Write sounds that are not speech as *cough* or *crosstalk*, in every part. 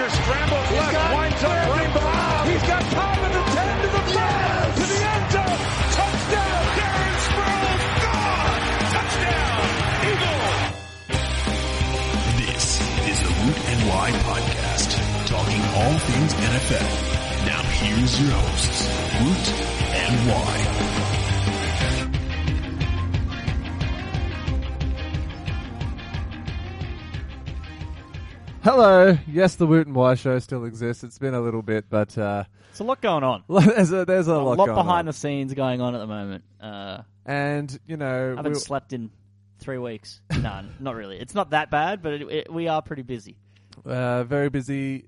Archer scrambles He's left, winds up right. Brown. He's got time at the 10 to the 5 Yes! to the end zone. Touchdown. Darren Sproles, gone! Touchdown! Eagles! This is the Woot and Y podcast, talking all things NFL. Now here's your hosts, Woot and Y. Hello. Yes, the Woot and Why show still exists. It's been a little bit, but uh, There's a lot going on. *laughs* there's a there's a, A lot, lot going behind on. the scenes going on at the moment. Uh, and you know, I haven't we- slept in three weeks. *laughs* no, not really. It's not that bad, but it, it, we are pretty busy. uh, very busy,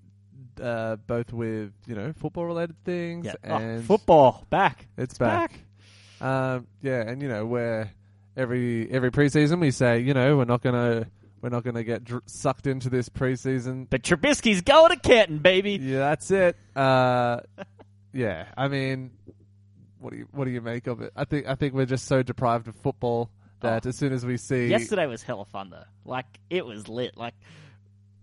uh, both with you know football related things Yeah. Oh, and football back. It's back. Um, yeah, and you know where every every preseason we say you know we're not gonna we're not gonna get dr- sucked into this preseason. But Trubisky's going to Canton, baby. Yeah, that's it. Uh, *laughs* yeah, I mean, what do you what do you make of it? I think I think we're just so deprived of football that Oh. as soon as we see Yesterday was hella fun though. Like it was lit. Like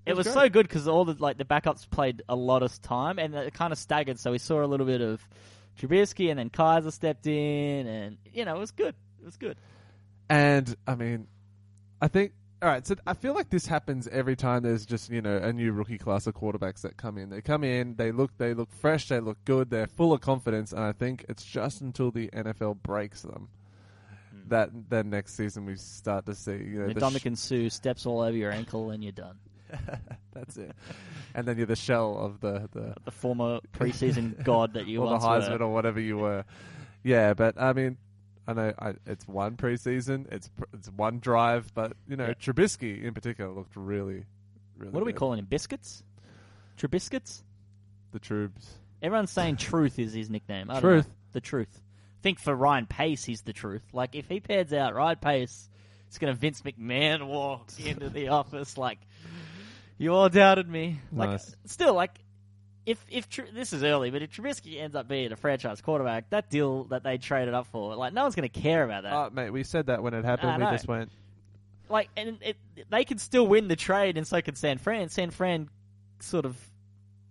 it, It was was, so good because all the like the backups played a lot of time and it kind of staggered. So we saw a little bit of Trubisky and then Kaiser stepped in, and you know it was good. It was good. And I mean, I think all right. So I feel like this happens every time there's just you know a new rookie class of quarterbacks that come in. They come in, they look, they look fresh, they look good, they're full of confidence, and I think it's just until the NFL breaks them hmm. that then next season we start to see you know The the Ndamukong Suh steps all over your ankle and you're done. *laughs* that's it, and then you're the shell of the the The former preseason god that you were. *laughs* or the Heisman were. or whatever you were. Yeah, but I mean, I know I, it's one preseason, it's it's one drive, but you know Yeah. Trubisky in particular looked really, really. What are we good. calling him? Biscuits? Trubiscuits? the Trubes? Everyone's saying *laughs* Truth is his nickname. I Truth. The Truth. I think for Ryan Pace, he's the Truth. Like, if he pairs out Ryan Pace, it's going to Vince McMahon walk into the *laughs* office like, you all doubted me. Like, Nice. still, like, if if Tr- this is early, but if Trubisky ends up being a franchise quarterback, that deal that they traded up for, like, no one's going to care about that. Oh, mate, we said that when it happened. I we know. just went. like, and it, they could still win the trade, and so could San Fran. San Fran sort of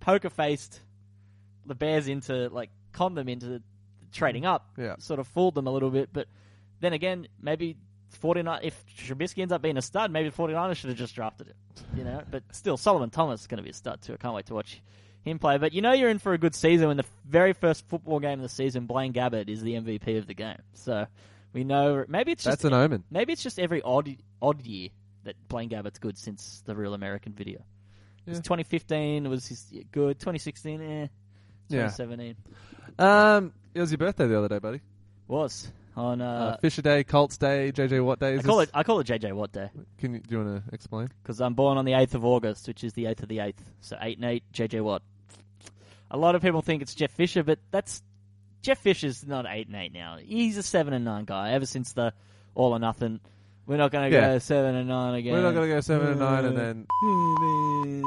poker faced the Bears into like con them into trading up. Yeah. sort of fooled them a little bit. But then again, maybe 49 if Trubisky ends up being a stud, maybe the 49ers should have just drafted it. You know, but still, Solomon Thomas is going to be a stud too. I can't wait to watch him play. But you know, you're in for a good season when the very first football game of the season, Blaine Gabbert is the MVP of the game. So we know maybe it's just That's an omen. Maybe it's just every odd odd year that Blaine Gabbert's good since the Real American Video. It was Yeah. 2015 was his good. 2016, eh. Yeah. 2017 Um, it was your birthday the other day, buddy. was on. Uh, Uh, Fisher Day, Colts Day, JJ Watt Day. I call this- it I call it JJ Watt Day Can you, do you want to explain? because I'm born on the 8th of August, which is the 8th of the 8th. So eight and eight, JJ Watt. A lot of people think it's Jeff Fisher, but that's Jeff Fisher's not eight and eight now. He's a seven and nine guy ever since the all or nothing. We're not going to Yeah. go seven and nine again. We're not going to go seven and nine, and then *laughs*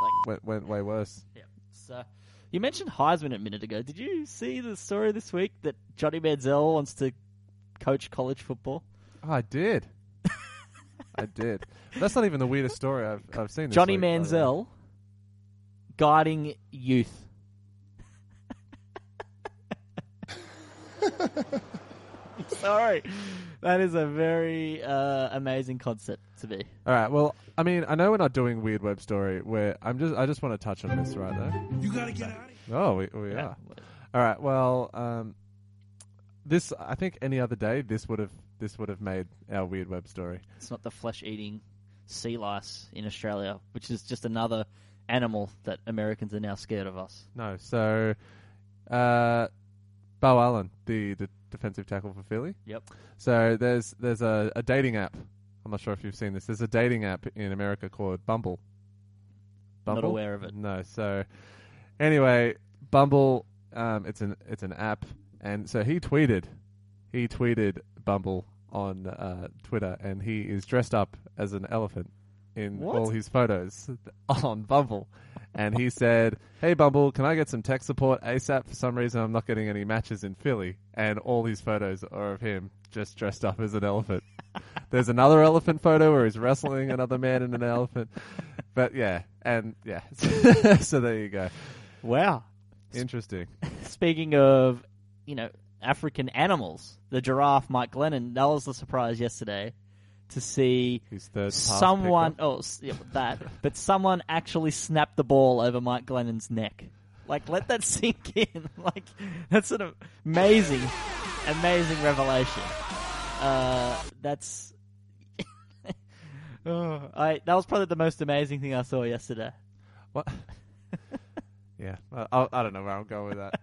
like went, went way worse. Yeah. So you mentioned Heisman a minute ago. Did you see the story this week that Johnny Manziel wants to coach college football? Oh, I did. I did. That's not even the weirdest story I've I've seen. This Johnny week, by the way. Manziel guiding youth. *laughs* *laughs* Sorry. That is a very uh, amazing concept to be. All right. Well, I mean, I know we're not doing weird web story. Where I'm just, I just want to touch on this right now. You gotta get out of here. Oh, we, we are. All right. Well, um, this I think any other day this would have this would have made our weird web story. It's not the flesh eating sea lice in Australia, which is just another animal that Americans are now scared of us. No. So, uh, Beau Allen, the, the defensive tackle for Philly. Yep. So there's there's a, a dating app. I'm not sure if you've seen this. There's a dating app in America called Bumble. Not aware of it. No. So anyway, Bumble. Um, it's an it's an app, and so he tweeted, he tweeted Bumble on uh, Twitter, and he is dressed up as an elephant in What? all his photos *laughs* on Bumble. And he said, "Hey Bumble, can I get some tech support ASAP? For some reason, I'm not getting any matches in Philly." And all his photos are of him just dressed up as an elephant. *laughs* There's another elephant photo where he's wrestling another man in an elephant. But yeah, and yeah. *laughs* so there you go. Wow. Interesting. *laughs* Speaking of, you know, African animals, the giraffe, Mike Glennon, that was the surprise yesterday to see His third pass someone, pick oh, s- yeah, that, *laughs* but someone actually snapped the ball over Mike Glennon's neck. Like, let that *laughs* sink in. *laughs* Like, that's an amazing, amazing revelation. Uh, that's. oh, I that was probably the most amazing thing I saw yesterday. What? yeah, I, I, I don't know where I'm going with that.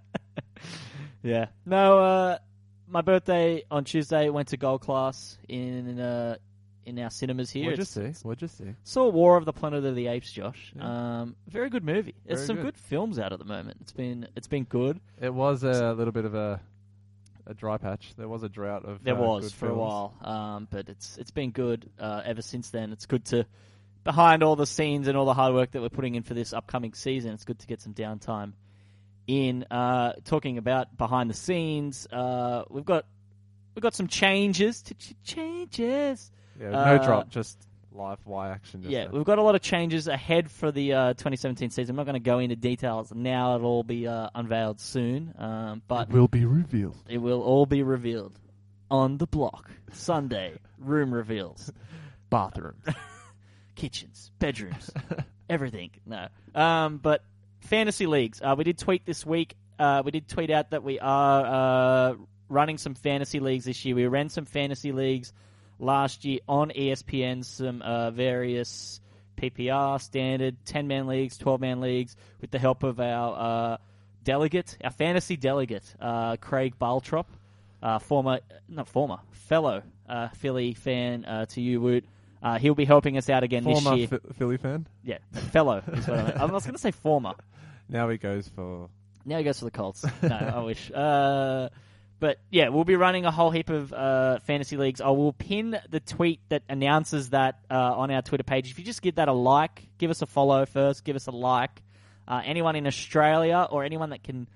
Yeah. No, uh, my birthday on Tuesday went to Gold Class in uh, in our cinemas here. What'd you It's- see? What'd you see? Saw War of the Planet of the Apes, Josh. Yeah. Um, very good movie. There's Very some good. good. films out at the moment. It's been it's been good. It was a little bit of a a dry patch. There was a drought of. There uh, was good for a films. while, um, but it's it's been good uh, ever since then. It's good to behind all the scenes and all the hard work that we're putting in for this upcoming season. It's good to get some downtime in. Uh, talking about behind the scenes, uh, we've got we've got some changes to ch- changes. Yeah, no Uh, drop, just live Y action. Just Yeah, there. we've got a lot of changes ahead for the uh, 2017 season. I'm not going to go into details now; it'll all be uh, unveiled soon. Um, but will be revealed. it will all be revealed on the block Sunday. Room reveals, *laughs* bathroom, *laughs* kitchens, bedrooms, *laughs* everything. No, um, but fantasy leagues. Uh, we did tweet this week. Uh, we did tweet out that we are uh, running some fantasy leagues this year. We ran some fantasy leagues last year on ESPN. Some uh, various PPR standard ten man leagues, twelve man leagues, with the help of our uh, delegate, our fantasy delegate, uh, Craig Baltrop, uh, former, not former, fellow uh, Philly fan uh, to you, Woot. Uh, he'll be helping us out again Former this year. Phi- Philly fan. yeah, fellow I meant. I was going to say former. *laughs* Now he goes for. Now he goes for the Colts. No, I wish. But yeah, we'll be running a whole heap of uh, fantasy leagues. I will pin the tweet that announces that uh, on our Twitter page. If you just give that a like, give us a follow first, give us a like. Uh, anyone in Australia or anyone that can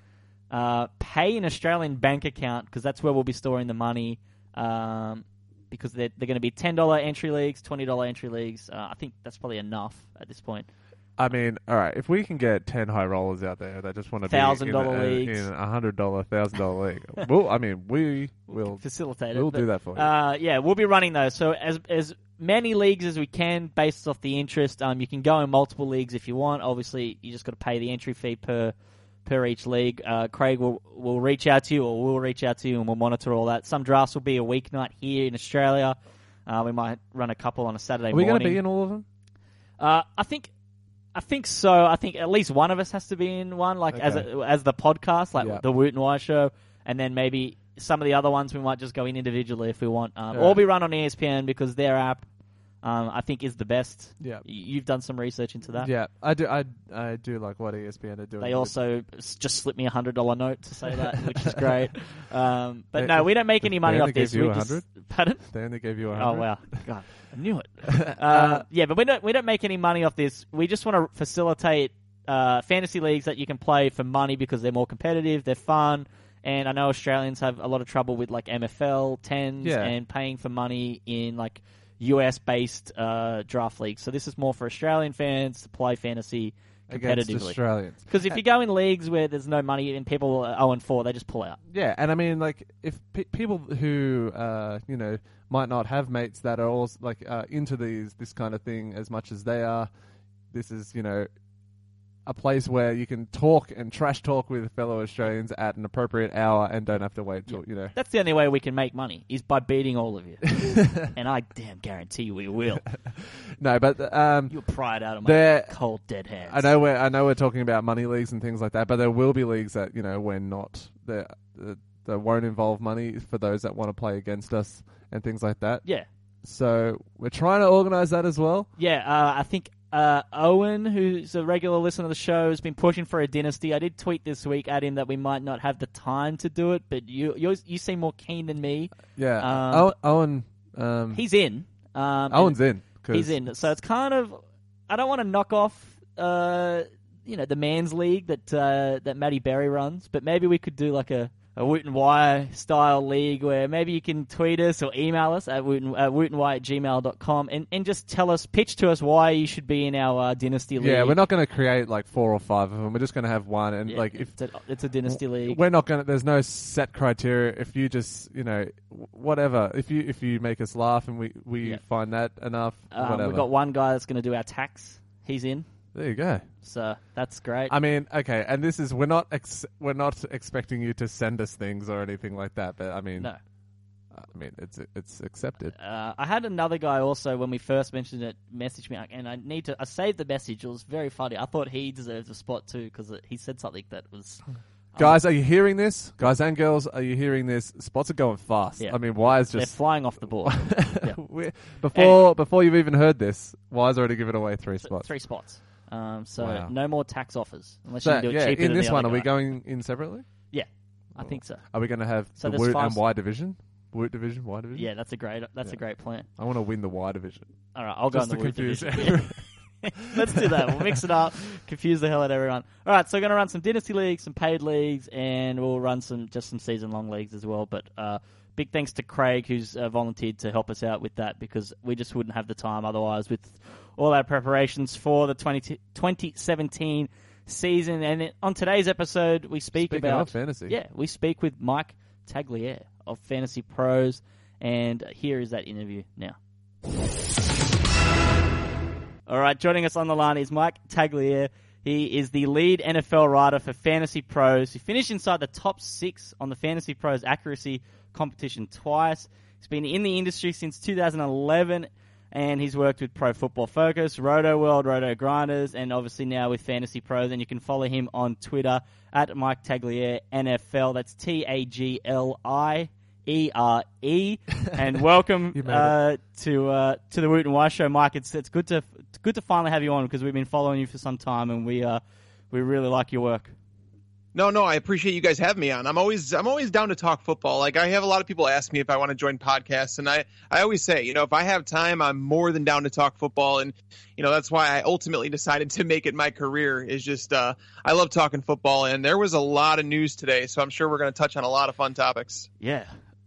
uh, pay an Australian bank account because that's where we'll be storing the money. Um, because they're, they're going to be ten dollar entry leagues, twenty dollar entry leagues. Uh, I think that's probably enough at this point. I mean, all right. If we can get ten high rollers out there that just want to be $1,000 in a- leagues. in a hundred dollar, thousand dollar league, well, I mean, we will *laughs* facilitate it. we'll do that for you. Uh, yeah, we'll be running those. So as as many leagues as we can, based off the interest. Um, you can go in multiple leagues if you want. Obviously, you just got to pay the entry fee per per each league. Uh, Craig will will reach out to you, or we'll reach out to you, and we'll monitor all that. Some drafts will be a weeknight here in Australia. Uh, we might run a couple on a Saturday Are we going to be in all of them? Uh, I think, I think so. I think at least one of us has to be in one, like as Okay. a, as the podcast, like Yeah. the Woot and show, and then maybe some of the other ones we might just go in individually if we want. Um. All be run on ESPN because their app, um, I think, is the best. Yeah. You've done some research into that. Yeah, I do. I I do like what ESPN are doing. They also just slipped me a hundred dollar note to say that, which is *laughs* great. Um, but They- no, we don't make any money off this. we just, *laughs* pardon? They only gave you a Oh hundred. wow, God, I knew it. *laughs* Uh, yeah, but we don't we don't make any money off this. We just want to facilitate uh, fantasy leagues that you can play for money because they're more competitive, they're fun, and I know Australians have a lot of trouble with like MFL tens Yeah. and paying for money in like US based uh, draft leagues. So this is more for Australian fans to play fantasy Against competitively. Australians. Because if you go in leagues where there's no money and people are 0 and 4, they just pull out. Yeah, and I mean, like, if pe- people who, uh, you know, might not have mates that are also like uh, into these this kind of thing as much as they are, this is, you know, a place where you can talk and trash talk with fellow Australians at an appropriate hour and don't have to wait till you know. That's the only way we can make money is by beating all of you. *laughs* and I damn guarantee we will. *laughs* No, but um, You'll pry it out of my cold dead hands. I know we're I know we're talking about money leagues and things like that, but there will be leagues that you know we're not that that- that won't involve money for those that want to play against us and things like that. Yeah, So we're trying to organize that as well. yeah. Uh, I think uh, Owen, who's a regular listener to the show, has been pushing for a dynasty. I did tweet this week at him that we might not have the time to do it, but you you, you seem more keen than me. Yeah, Um, Owen. Owen um, He's in. Um, Owen's in. He's in. So it's kind of I don't want to knock off uh you know the man's league that uh, that Matty Berry runs, but maybe we could do like a, a Woot and Y style league where maybe you can tweet us or email us at woot and, uh, at gmail.com and, and just tell us, pitch to us why you should be in our uh, Dynasty League. Yeah, we're not going to create like four or five of them. We're just going to have one, and Yeah, like if it's, a, it's a Dynasty League. we're not going to, there's no set criteria. If you just, you know, w- whatever. If you if you make us laugh and we we Yeah. find that enough, Um, whatever. we've got one guy that's going to do our tax. He's in, there you go. so that's great. I mean, okay, and this is we're not ex- we're not expecting you to send us things or anything like that, but I mean, no. I mean, it's it's accepted. Uh, I had another guy also when we first mentioned it message me, and I need to. I saved the message. It was very funny. I thought he deserved a spot too because he said something that was. Guys, are you hearing this? Guys and girls, are you hearing this? Spots are going fast. Yeah. I mean, why is They're just flying off the board. *laughs* Yeah. before before you've even heard this? Why's already given away three spots? Three spots. Um, so Wow. no more tax offers unless So, you can do it yeah, cheaper in than this the one, other are we guy. going in separately? Yeah, I think so. Are we going to have So the there's Woot five and s- Y division? Woot division, Y division. Yeah, that's a great. That's a Yeah. great plan. I want to win the Y division. All right, I'll go Just in the Woot confuse division. everyone. *laughs* Let's do that. We'll mix it up, confuse the hell out of everyone. All right, so we're going to run some dynasty leagues, some paid leagues, and we'll run some just some season long leagues as well. But uh, big thanks to Craig who's uh, volunteered to help us out with that because we just wouldn't have the time otherwise with all our preparations for the 20, 2017 season. And on today's episode, we speak Speaking about fantasy, yeah, we speak with Mike Tagliere of Fantasy Pros, and here is that interview now. All right, joining us on the line is Mike Tagliere. He is the lead NFL writer for Fantasy Pros. He finished inside the top six on the Fantasy Pros accuracy competition twice. He's been in the industry since 2011, and he's worked with Pro Football Focus, Roto World, Roto Grinders, and obviously now with Fantasy Pros. And you can follow him on Twitter at Mike Tagliere NFL. That's T A G L I E R E. *laughs* And welcome uh, to uh, to the Woot and Y show, Mike. It's it's good to it's good to finally have you on because we've been following you for some time, and we uh we really like your work. No, no, I appreciate you guys having me on. I'm always I'm always down to talk football. Like I have a lot of people ask me if I want to join podcasts and I I always say, you know, if I have time, I'm more than down to talk football and you know, that's why I ultimately decided to make it my career is just uh I love talking football and there was a lot of news today, so I'm sure we're going to touch on a lot of fun topics. Yeah.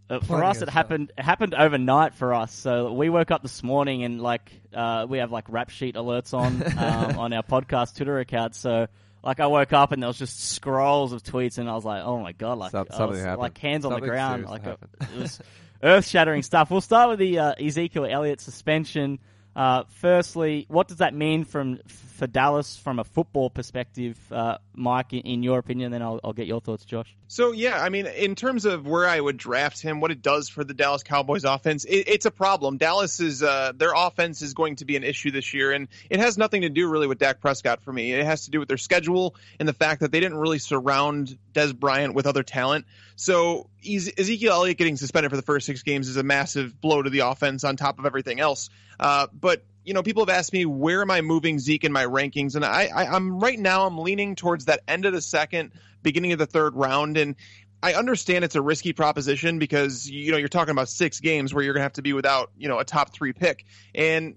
Uh, for Plenty us, it stuff. happened. It happened overnight for us. So we woke up this morning and like uh, we have like rap sheet alerts on *laughs* um, on our podcast Twitter account. So like I woke up and there was just scrolls of tweets, and I was like, oh my god, like Some- something was, happened. like hands on the ground, like happened. it was *laughs* earth shattering stuff. We'll start with the uh, Ezekiel Elliott suspension. Uh, firstly, what does that mean from for Dallas from a football perspective, uh, Mike? In, your opinion, then I'll, I'll get your thoughts, Josh. So yeah, I mean, in terms of where I would draft him, what it does for the Dallas Cowboys offense, it, it's a problem. Dallas is uh, their offense is going to be an issue this year, and it has nothing to do really with Dak Prescott for me. It has to do with their schedule and the fact that they didn't really surround Dez Bryant with other talent. So Ezekiel Elliott getting suspended for the first six games is a massive blow to the offense on top of everything else. Uh, but you know, people have asked me where am I moving Zeke in my rankings, and I, I I'm right now I'm leaning towards that end of the second, beginning of the third round, and I understand it's a risky proposition because you know you're talking about six games where you're gonna have to be without you know a top three pick, and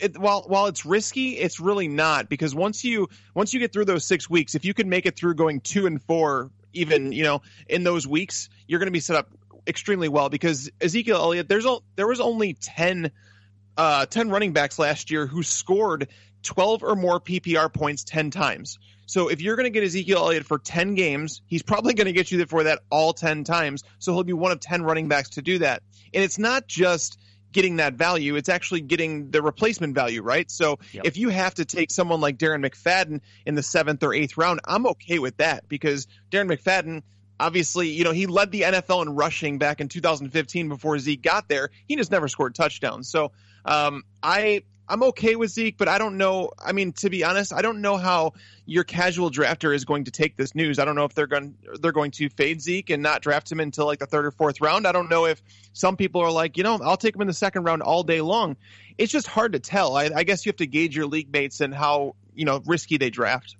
it, while while it's risky, it's really not. Because once you once you get through those six weeks, if you can make it through going two and four, even you know in those weeks, you're gonna be set up extremely well. Because Ezekiel Elliott, there's o- there was only 10, uh, 10 running backs last year who scored 12 or more PPR points 10 times. So if you're going to get Ezekiel Elliott for 10 games, he's probably going to get you for that all 10 times. So he'll be one of 10 running backs to do that. And it's not just getting that value, it's actually getting the replacement value, right? So Yep. if you have to take someone like Darren McFadden in the seventh or eighth round, I'm okay with that because Darren McFadden, obviously, you know, he led the NFL in rushing back in 2015 before Zeke got there. He just never scored touchdowns. So um, I I'm okay with Zeke, but I don't know. I mean, to be honest, I don't know how your casual drafter is going to take this news. I don't know if they're going they're going to fade Zeke and not draft him until like the third or fourth round. I don't know if some people are like, you know, I'll take him in the second round all day long. It's just hard to tell. I, I guess you have to gauge your league mates and how you know risky they draft.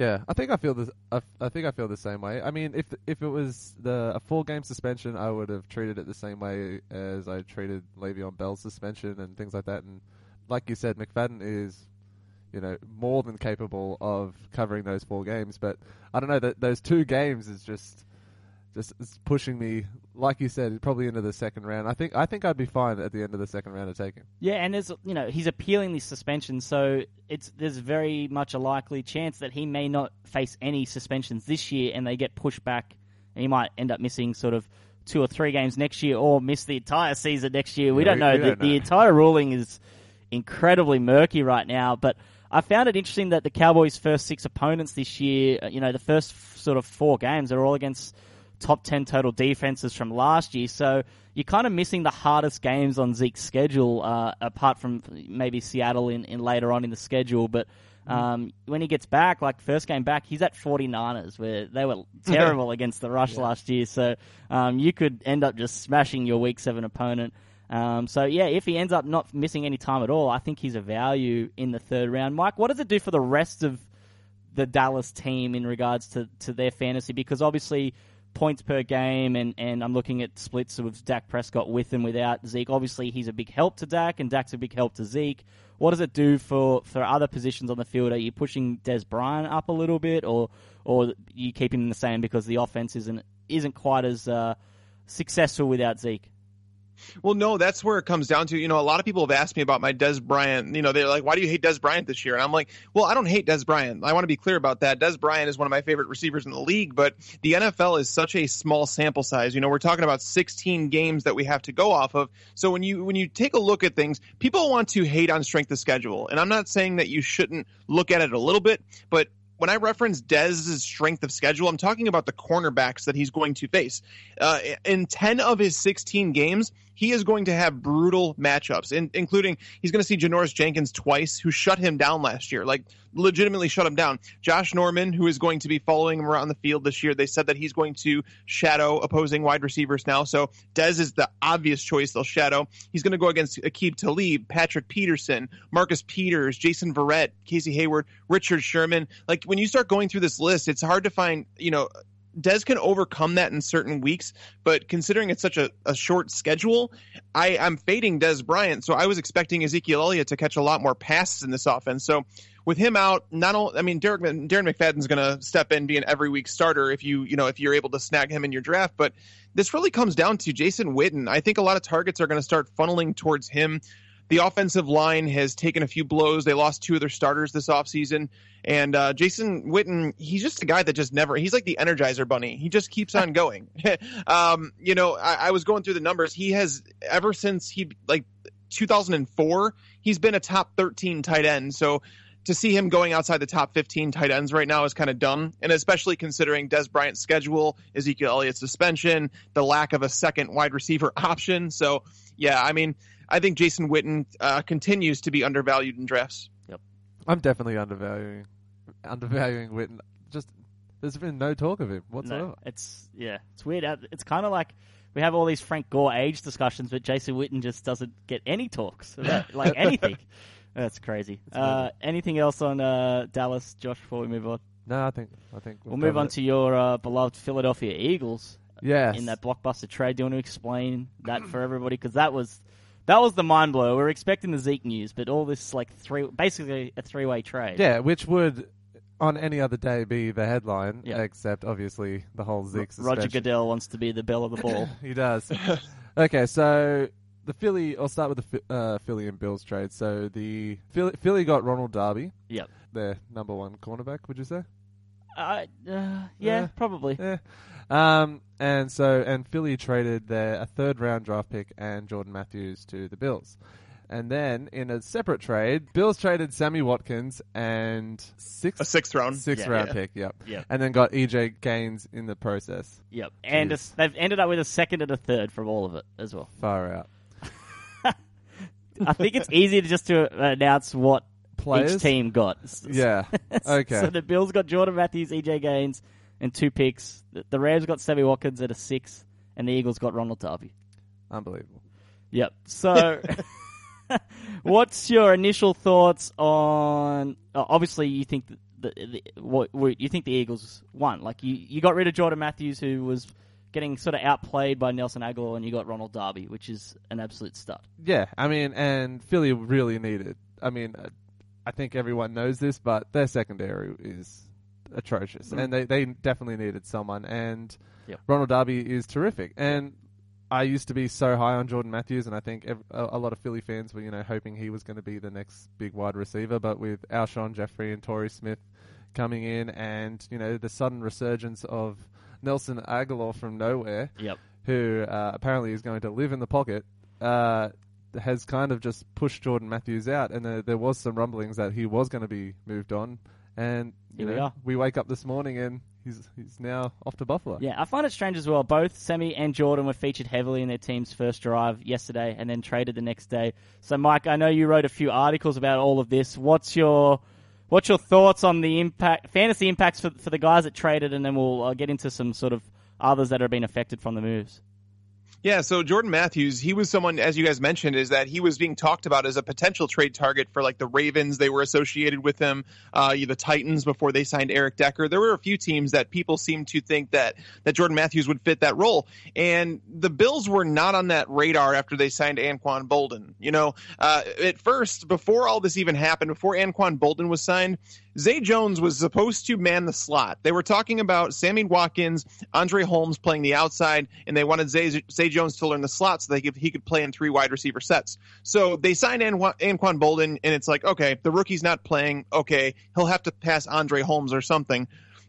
Yeah, I think I feel this. I, I think I feel the same way. I mean, if if it was the a full game suspension, I would have treated it the same way as I treated Le'Veon Bell's suspension and things like that. And like you said, McFadden is, you know, more than capable of covering those four games. But I don't know that those two games is just just it's pushing me, like you said, probably into the second round. I think I think I'd be fine at the end of the second round to take him. Yeah, and there's you know he's appealing this suspension, so it's there's very much a likely chance that he may not face any suspensions this year, and they get pushed back, and he might end up missing sort of two or three games next year, or miss the entire season next year. We Yeah, don't know. we the, don't the know. entire ruling is incredibly murky right now, but. I found it interesting that the Cowboys' first six opponents this year, uh, you know, the first f- sort of four games, are all against top 10 total defenses from last year. So you're kind of missing the hardest games on Zeke's schedule, uh, apart from maybe Seattle in, in later on in the schedule. But um, when he gets back, like first game back, he's at 49ers, where they were *laughs* terrible against the rush last year. So um, you could end up just smashing your week seven opponent. Um, so yeah, if he ends up not missing any time at all, I think he's a value in the third round. Mike, what does it do for the rest of the Dallas team in regards to, to their fantasy? Because obviously points per game, and, and I'm looking at splits with Dak Prescott with and without Zeke. Obviously, he's a big help to Dak, and Dak's a big help to Zeke. What does it do for, for other positions on the field? Are you pushing Dez Bryant up a little bit, or or you keep him the same because the offense isn't isn't quite as uh, successful without Zeke? Well, no, that's where it comes down to. You know, a lot of people have asked me about my Dez Bryant. You know, they're like, "Why do you hate Dez Bryant this year?" And I'm like, "Well, I don't hate Dez Bryant. I want to be clear about that. Dez Bryant is one of my favorite receivers in the league, but the NFL is such a small sample size. You know, we're talking about 16 games that we have to go off of. So when you when you take a look at things, people want to hate on strength of schedule, and I'm not saying that you shouldn't look at it a little bit, but when I reference Dez's strength of schedule, I'm talking about the cornerbacks that he's going to face. Uh, in 10 of his 16 games, he is going to have brutal matchups, in, including he's going to see Janoris Jenkins twice, who shut him down last year, like legitimately shut him down. Josh Norman, who is going to be following him around the field this year, they said that he's going to shadow opposing wide receivers now. So Dez is the obvious choice they'll shadow. He's going to go against Aqib Talib, Patrick Peterson, Marcus Peters, Jason Verrett, Casey Hayward, Richard Sherman. Like when you start going through this list, it's hard to find, you know, Dez can overcome that in certain weeks, but considering it's such a, a short schedule, I, I'm fading Dez Bryant. So I was expecting Ezekiel Elliott to catch a lot more passes in this offense. So with him out, not only I mean Derek Darren McFadden's going to step in, be an every week starter if you you know if you're able to snag him in your draft. But this really comes down to Jason Witten. I think a lot of targets are going to start funneling towards him. The offensive line has taken a few blows. They lost two of their starters this offseason. And uh, Jason Witten, he's just a guy that just never, he's like the Energizer Bunny. He just keeps on going. *laughs* um, you know, I, I was going through the numbers. He has, ever since he, like 2004, he's been a top 13 tight end. So to see him going outside the top 15 tight ends right now is kind of dumb. And especially considering Dez Bryant's schedule, Ezekiel Elliott's suspension, the lack of a second wide receiver *laughs* option. So, yeah, I mean, I think Jason Witten uh, continues to be undervalued in drafts. Yep, I'm definitely undervaluing undervaluing Witten. Just there's been no talk of him whatsoever. No, it's yeah, it's weird. Uh, It's kind of like we have all these Frank Gore age discussions, but Jason Witten just doesn't get any talks about *laughs* like anything. That's crazy. Uh, anything else on uh, Dallas, Josh? Before we move on, No, I think I think we'll move on covered to your uh, beloved Philadelphia Eagles it. yes. in that blockbuster trade. Do you want to explain that for everybody? Because that was that was the mind blow. We are expecting the Zeke news, but all this like three, basically a three way trade. Yeah, which would on any other day be the headline, Yeah. except obviously the whole Zeke Roger. Goodell wants to be the bell of the ball. *laughs* he does. okay, so the Philly. I'll start with the Phi- uh, Philly and Bills trade. So the Philly, Philly got Ronald Darby, yep. their number one cornerback. Would you say? Uh, uh, yeah, Yeah. probably. Yeah. Um, and so and Philly traded their a third round draft pick and Jordan Matthews to the Bills. And then in a separate trade, Bills traded Sammy Watkins and six A sixth round. sixth Yeah. round Yeah. pick, yep. Yep. And then got EJ Gaines in the process. Yep. And Jeez. it's, they've ended up with a second and a third from all of it as well. Far out. I think it's easy to just to announce what Players? each team got. Yeah. *laughs* Okay. so the Bills got Jordan Matthews, EJ Gaines, and two picks. The, Rams got Sammy Watkins at a six, and the Eagles got Ronald Darby. Unbelievable. Yep. So, *laughs* what's your initial thoughts on? oh, obviously, you think that the, the what, what you think the Eagles won. Like you, you got rid of Jordan Matthews, who was getting sort of outplayed by Nelson Agholor, and you got Ronald Darby, which is an absolute stud. Yeah, I mean, and Philly really needed. I mean, uh, I think everyone knows this, but their secondary is atrocious, Mm. and they they definitely needed someone. And Yep. Ronald Darby is terrific, and. I used to be so high on Jordan Matthews, and I think ev- a, a lot of Philly fans were, you know, hoping he was going to be the next big wide receiver. But with Alshon Jeffery and Torrey Smith coming in, and you know the sudden resurgence of Nelson Agholor from nowhere, Yep. who uh, apparently is going to live in the pocket, uh, has kind of just pushed Jordan Matthews out, and there, there was some rumblings that he was going to be moved on, and you Here we know are. we wake up this morning and he's he's now off to Buffalo. Yeah, I find it strange as well. Both Sammy and Jordan were featured heavily in their team's first drive yesterday and then traded the next day. So, Mike, I know you wrote a few articles about all of this. What's your what's your thoughts on the impact, fantasy impacts for for the guys that traded, and then we'll uh, get into some sort of others that have been affected from the moves. Yeah, so Jordan Matthews, he was someone, as you guys mentioned, is that he was being talked about as a potential trade target for like the Ravens. They were associated with him, uh, the Titans before they signed Eric Decker. There were a few teams that people seemed to think that that Jordan Matthews would fit that role, and the Bills were not on that radar after they signed Anquan Boldin. You know, uh, at first, before all this even happened, before Anquan Boldin was signed, Zay Jones was supposed to man the slot. They were talking about Sammy Watkins, Andre Holmes playing the outside, and they wanted Zay, Zay Jones to learn the slot so could, he could play in three wide receiver sets. So they signed Anqu- Anquan Boldin, and it's like, okay, the rookie's not playing. Okay, he'll have to pass Andre Holmes or something.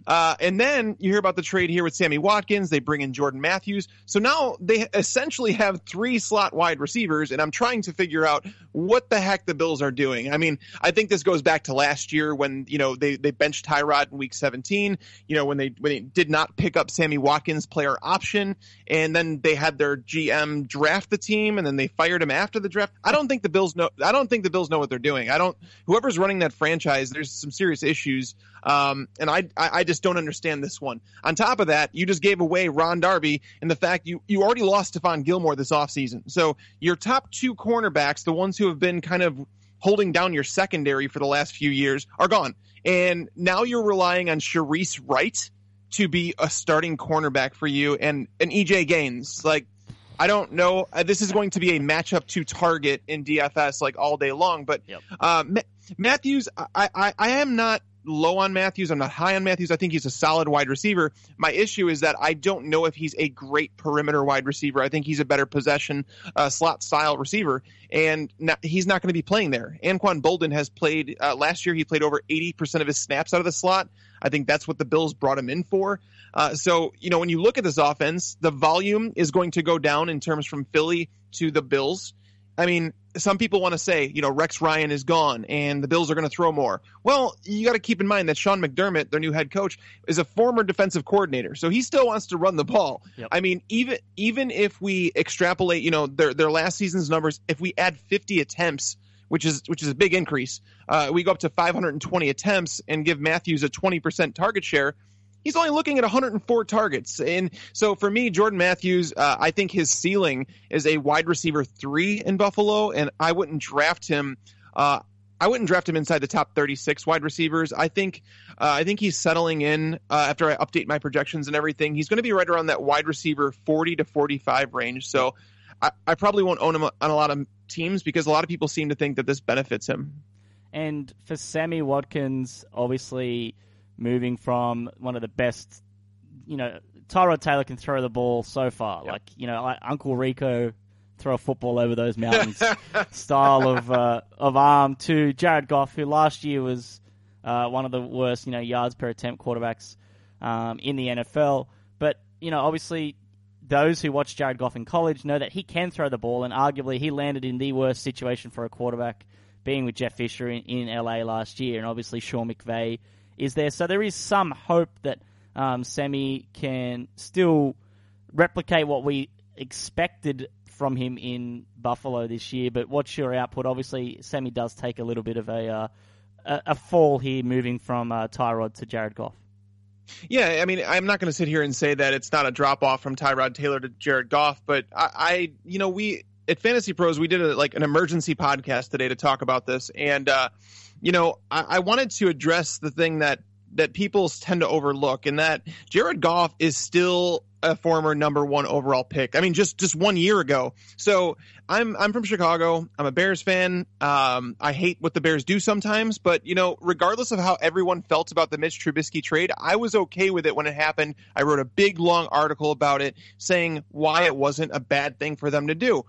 Uh, and then you hear about the trade here with Sammy Watkins. They bring in Jordan Matthews. So now they essentially have three slot wide receivers, and I'm trying to figure out what the heck the Bills are doing. I mean, I think this goes back to last year when you know they they benched Tyrod in Week 17. You know when they when they did not pick up Sammy Watkins player option, and then they had their GM draft the team, and then they fired him after the draft. I don't think the Bills know. I don't think the Bills know what they're doing. I don't. Whoever's running that franchise, there's some serious issues. Um, and I, I, I just don't understand this one. On top of that, you just gave away Ron Darby and the fact you, you already lost Stephon Gilmore this offseason. So your top two cornerbacks, the ones who have been kind of holding down your secondary for the last few years, are gone. And now you're relying on Shareece Wright to be a starting cornerback for you and, and EJ Gaines. Like, I don't know. Uh, This is going to be a matchup to target in DFS like all day long. But Yep. uh, Ma- Matthews, I, I, I am not low on Matthews. I'm not high on Matthews. I think he's a solid wide receiver. My issue is that I don't know if he's a great perimeter wide receiver. I think he's a better possession uh, slot style receiver, and not, he's not going to be playing there. Anquan Boldin has played uh, last year. He played over 80% of his snaps out of the slot. I think that's what the Bills brought him in for. Uh, so, you know, when you look at this offense, the volume is going to go down in terms from Philly to the Bills. I mean, some people want to say, you know, Rex Ryan is gone and the Bills are going to throw more. Well, you got to keep in mind that Sean McDermott, their new head coach, is a former defensive coordinator, so he still wants to run the ball. Yep. I mean, even even if we extrapolate, you know, their their last season's numbers, if we add 50 attempts, which is which is a big increase, uh, we go up to 520 attempts and give Matthews a 20% target share. He's only looking at 104 targets, and so for me, Jordan Matthews, uh, I think his ceiling is a wide receiver three in Buffalo, and I wouldn't draft him. Uh, I wouldn't draft him inside the top 36 wide receivers. I think uh, I think he's settling in uh, after I update my projections and everything. He's going to be right around that wide receiver 40 to 45 range. So I, I probably won't own him on a lot of teams because a lot of people seem to think that this benefits him. And for Sammy Watkins, obviously moving from one of the best, you know, Tyrod Taylor can throw the ball so far. Like, you know, like Uncle Rico throw a football over those mountains *laughs* style of uh, of arm to Jared Goff, who last year was uh, one of the worst, you know, yards per attempt quarterbacks um, in the NFL. But you know, obviously, those who watched Jared Goff in college know that he can throw the ball, and arguably he landed in the worst situation for a quarterback, being with Jeff Fisher in, in LA last year, and obviously Sean McVay is there. So there is some hope that um, Sammy can still replicate what we expected from him in Buffalo this year. But what's your output? Obviously, Sammy does take a little bit of a uh, a fall here, moving from uh, Tyrod to Jared Goff. Yeah, I mean, I'm not going to sit here and say that it's not a drop off from Tyrod Taylor to Jared Goff, but I, I you know, we at Fantasy Pros we did a, like an emergency podcast today to talk about this, and uh, you know, I, I wanted to address the thing that that people tend to overlook, and that Jared Goff is still a former number one overall pick. I mean, just just one year ago. So I'm I'm from Chicago. I'm a Bears fan. Um, I hate what the Bears do sometimes, but you know, regardless of how everyone felt about the Mitch Trubisky trade, I was okay with it when it happened. I wrote a big long article about it, saying why it wasn't a bad thing for them to do.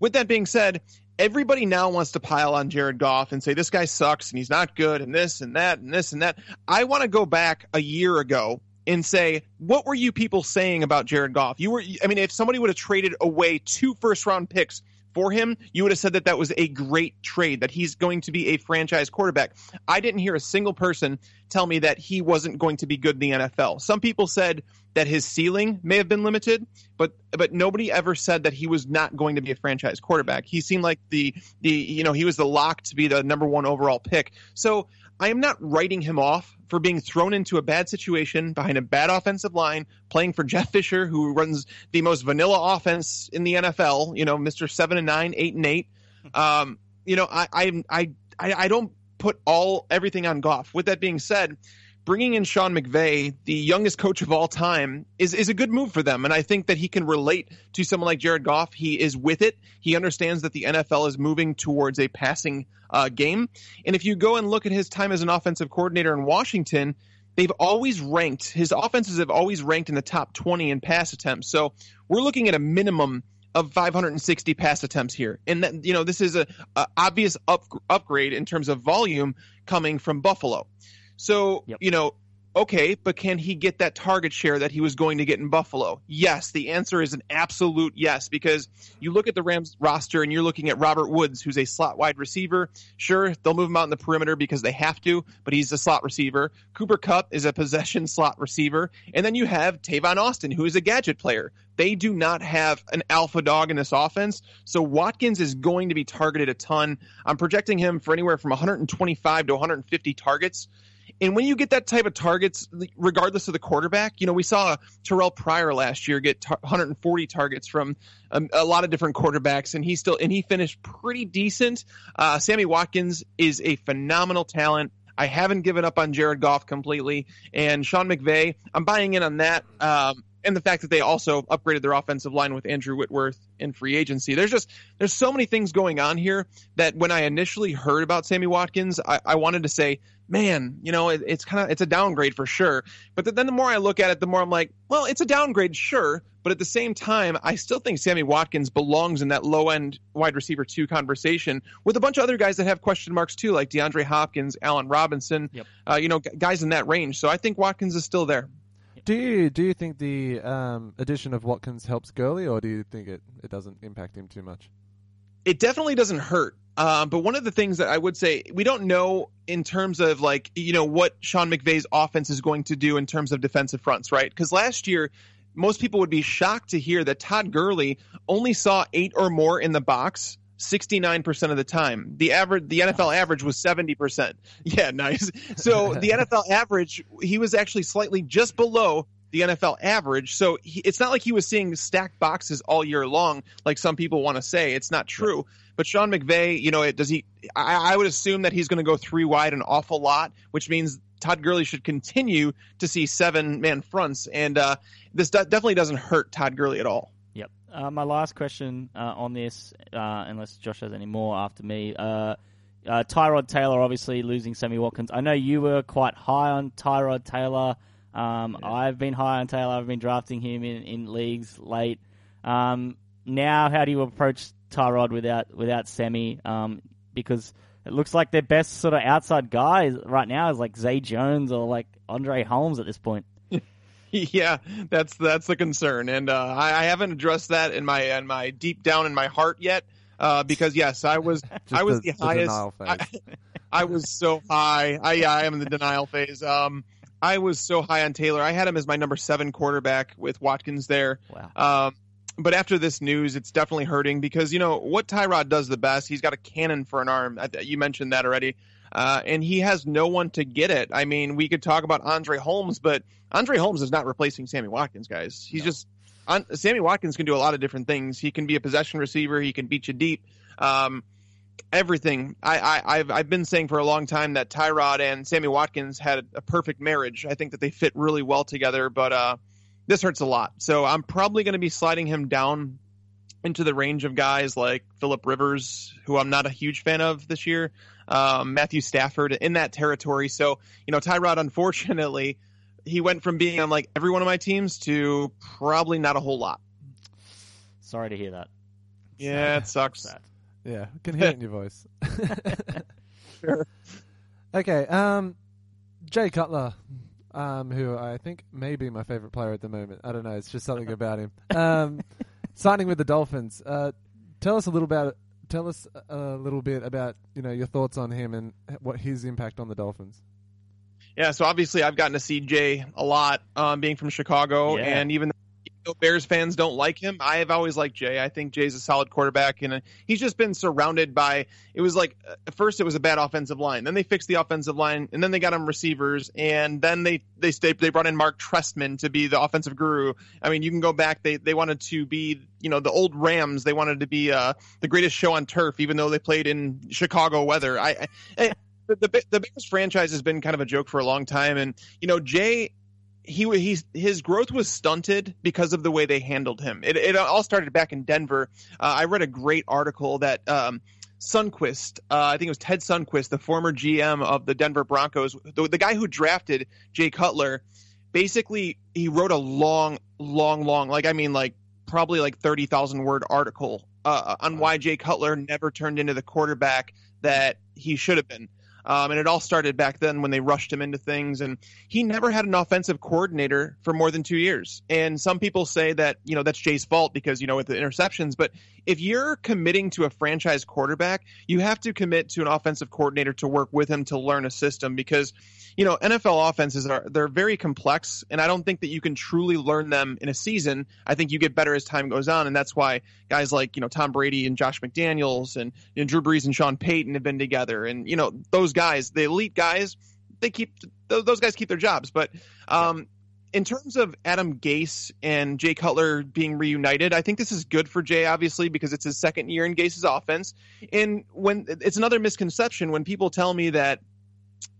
With that being said, everybody now wants to pile on Jared Goff and say this guy sucks and he's not good and this and that and this and that. I want to go back a year ago and say, what were you people saying about Jared Goff? You were, I mean, if somebody would have traded away two first round picks for him, you would have said that that was a great trade, that he's going to be a franchise quarterback. I didn't hear a single person tell me that he wasn't going to be good in the NFL. Some people said that his ceiling may have been limited, but but nobody ever said that he was not going to be a franchise quarterback. He seemed like the the you know, he was the lock to be the number 1 overall pick. So, I am not writing him off for being thrown into a bad situation behind a bad offensive line, playing for Jeff Fisher, who runs the most vanilla offense in the NFL. You know, Mister Seven and Nine, Eight and Eight. Um, you know, I, I I I don't put all everything on Goff. With that being said, bringing in Sean McVay, the youngest coach of all time, is is a good move for them, and I think that he can relate to someone like Jared Goff. He is with it. He understands that the NFL is moving towards a passing uh, game, and if you go and look at his time as an offensive coordinator in Washington. They've always ranked his offenses have always ranked in the top 20 in pass attempts. So we're looking at a minimum of 560 pass attempts here, and that, you know this is a, obvious up, upgrade in terms of volume coming from Buffalo. So Yep. you know, okay, but can he get that target share that he was going to get in Buffalo? Yes, the answer is an absolute yes because you look at the Rams roster and you're looking at Robert Woods, who's a slot wide receiver. Sure, they'll move him out in the perimeter because they have to, but he's a slot receiver. Cooper Kupp is a possession *laughs* slot receiver, and then you have Tavon Austin, who is a gadget player. They do not have an alpha dog in this offense, so Watkins is going to be targeted a ton. I'm projecting him for anywhere from 125 to 150 targets. And when you get that type of targets, regardless of the quarterback, you know, we saw Terrelle Pryor last year get tar- 140 targets from um, a lot of different quarterbacks, and he still and he finished pretty decent. Uh, Sammy Watkins is a phenomenal talent. I haven't given up on Jared Goff completely, and Sean McVay, I'm buying in on that. Um, and the fact that they also upgraded their offensive line with Andrew Whitworth in free agency. There's just there's so many things going on here that when I initially heard about Sammy Watkins, I, I wanted to say, man, you know, it, it's kind of it's a downgrade for sure. But then the more I look at it, the more I'm like, well, it's a downgrade, sure. But at the same time, I still think Sammy Watkins belongs in that low end wide receiver two conversation with a bunch of other guys that have question marks too, like DeAndre Hopkins, Allen Robinson, Yep. uh, you know, g- guys in that range. So I think Watkins is still there. Do you do you think the um, addition of Watkins helps Gurley, or do you think it, it doesn't impact him too much? It definitely doesn't hurt. Um, but one of the things that I would say we don't know in terms of like you know what Sean McVay's offense is going to do in terms of defensive fronts, right? Because last year, most people would be shocked to hear that Todd Gurley only saw eight or more in the box. 69% of the time. The average the NFL average was 70%. *laughs* Yeah, nice. So the NFL average he was actually slightly just below the NFL average. So he, it's not like he was seeing stacked boxes all year long, like some people want to say. It's not true. But Sean McVay, you know, it, does he? I, I would assume that he's going to go three wide an awful lot, which means Todd Gurley should continue to see seven man fronts, and uh, this de- definitely doesn't hurt Todd Gurley at all. Yep. Uh, my last question uh, on this, uh, unless Josh has any more after me. Uh, uh, Tyrod Taylor obviously losing Sammy Watkins. I know you were quite high on Tyrod Taylor. Um, I've been high on Taylor. I've been drafting him in, in leagues late. Um, now, how do you approach Tyrod without without Sammy? Um, because it looks like their best sort of outside guy right now is like Zay Jones or like Andre Holmes at this point. *laughs* yeah, that's that's the concern, and uh, I, I haven't addressed that in my in my deep down in my heart yet. Uh, because yes, I was *laughs* I was the- the, the highest. *laughs* denial I. I was so high. I yeah, I am in the denial phase. Um, I was so high on Taylor. I had him as my number seven quarterback with Watkins there. Wow. Um, but after this news, it's definitely hurting because you know what Tyrod does the best. He's got a cannon for an arm. You mentioned that already, uh, and he has no one to get it. I mean, we could talk about Andre Holmes, but Andre Holmes is not replacing Sammy Watkins, guys. He's just on, Sammy Watkins can do a lot of different things. He can be a possession receiver. He can beat you deep. Um, everything. I, I, I've I've been saying for a long time that Tyrod and Sammy Watkins had a perfect marriage. I think that they fit really well together. But uh, this hurts a lot. So I'm probably going to be sliding him down into the range of guys like Philip Rivers, who I'm not a huge fan of this year, um, Matthew Stafford in that territory. So, you know, Tyrod, *laughs* unfortunately, he went from being on like every one of my teams to probably not a whole lot. Sorry to hear that. Yeah, it sucks. Sad. Yeah, I can hear it in your voice. *laughs* Sure. Okay, um, Jay Cutler, um, who I think may be my favorite player at the moment. I don't know. It's just something about him. Um, *laughs* signing with the Dolphins. Uh, tell us a little about. Tell us a little bit about you know your thoughts on him and what his impact on the Dolphins. Yeah, so obviously I've gotten to see Jay a lot, um, being from Chicago, Yeah. and even though Bears fans don't like him, I have always liked Jay. I think Jay's a solid quarterback, and uh, he's just been surrounded by. It was like uh, at first it was a bad offensive line, then they fixed the offensive line, and then they got him receivers, and then they they stayed, they brought in Mark Trestman to be the offensive guru. I mean, you can go back; they they wanted to be you know the old Rams. They wanted to be uh, the greatest show on turf, even though they played in Chicago weather. I. I the, the the Bears franchise has been kind of a joke for a long time, and you know Jay, he he's his growth was stunted because of the way they handled him. It it all started back in Denver. Uh, I read a great article that um, Sundquist, uh, I think it was Ted Sundquist, the former GM of the Denver Broncos, the, the guy who drafted Jay Cutler, basically he wrote a long, long, long, like I mean, like probably like thirty thousand word article uh, on why Jay Cutler never turned into the quarterback that he should have been. Um, and it all started back then when they rushed him into things. And he never had an offensive coordinator for more than two years. And some people say that, you know, that's Jay's fault because, you know, with the interceptions. But if you're committing to a franchise quarterback, you have to commit to an offensive coordinator to work with him to learn a system because, you know, NFL offenses are, they're very complex. And I don't think that you can truly learn them in a season. I think you get better as time goes on. And that's why guys like, you know, Tom Brady and Josh McDaniels and know, Drew Brees and Sean Payton have been together. And, you know, those guys, the elite guys, they keep those guys keep their jobs. But um, in terms of Adam Gase and Jay Cutler being reunited, I think this is good for Jay, obviously, because it's his second year in Gase's offense. And when it's another misconception when people tell me that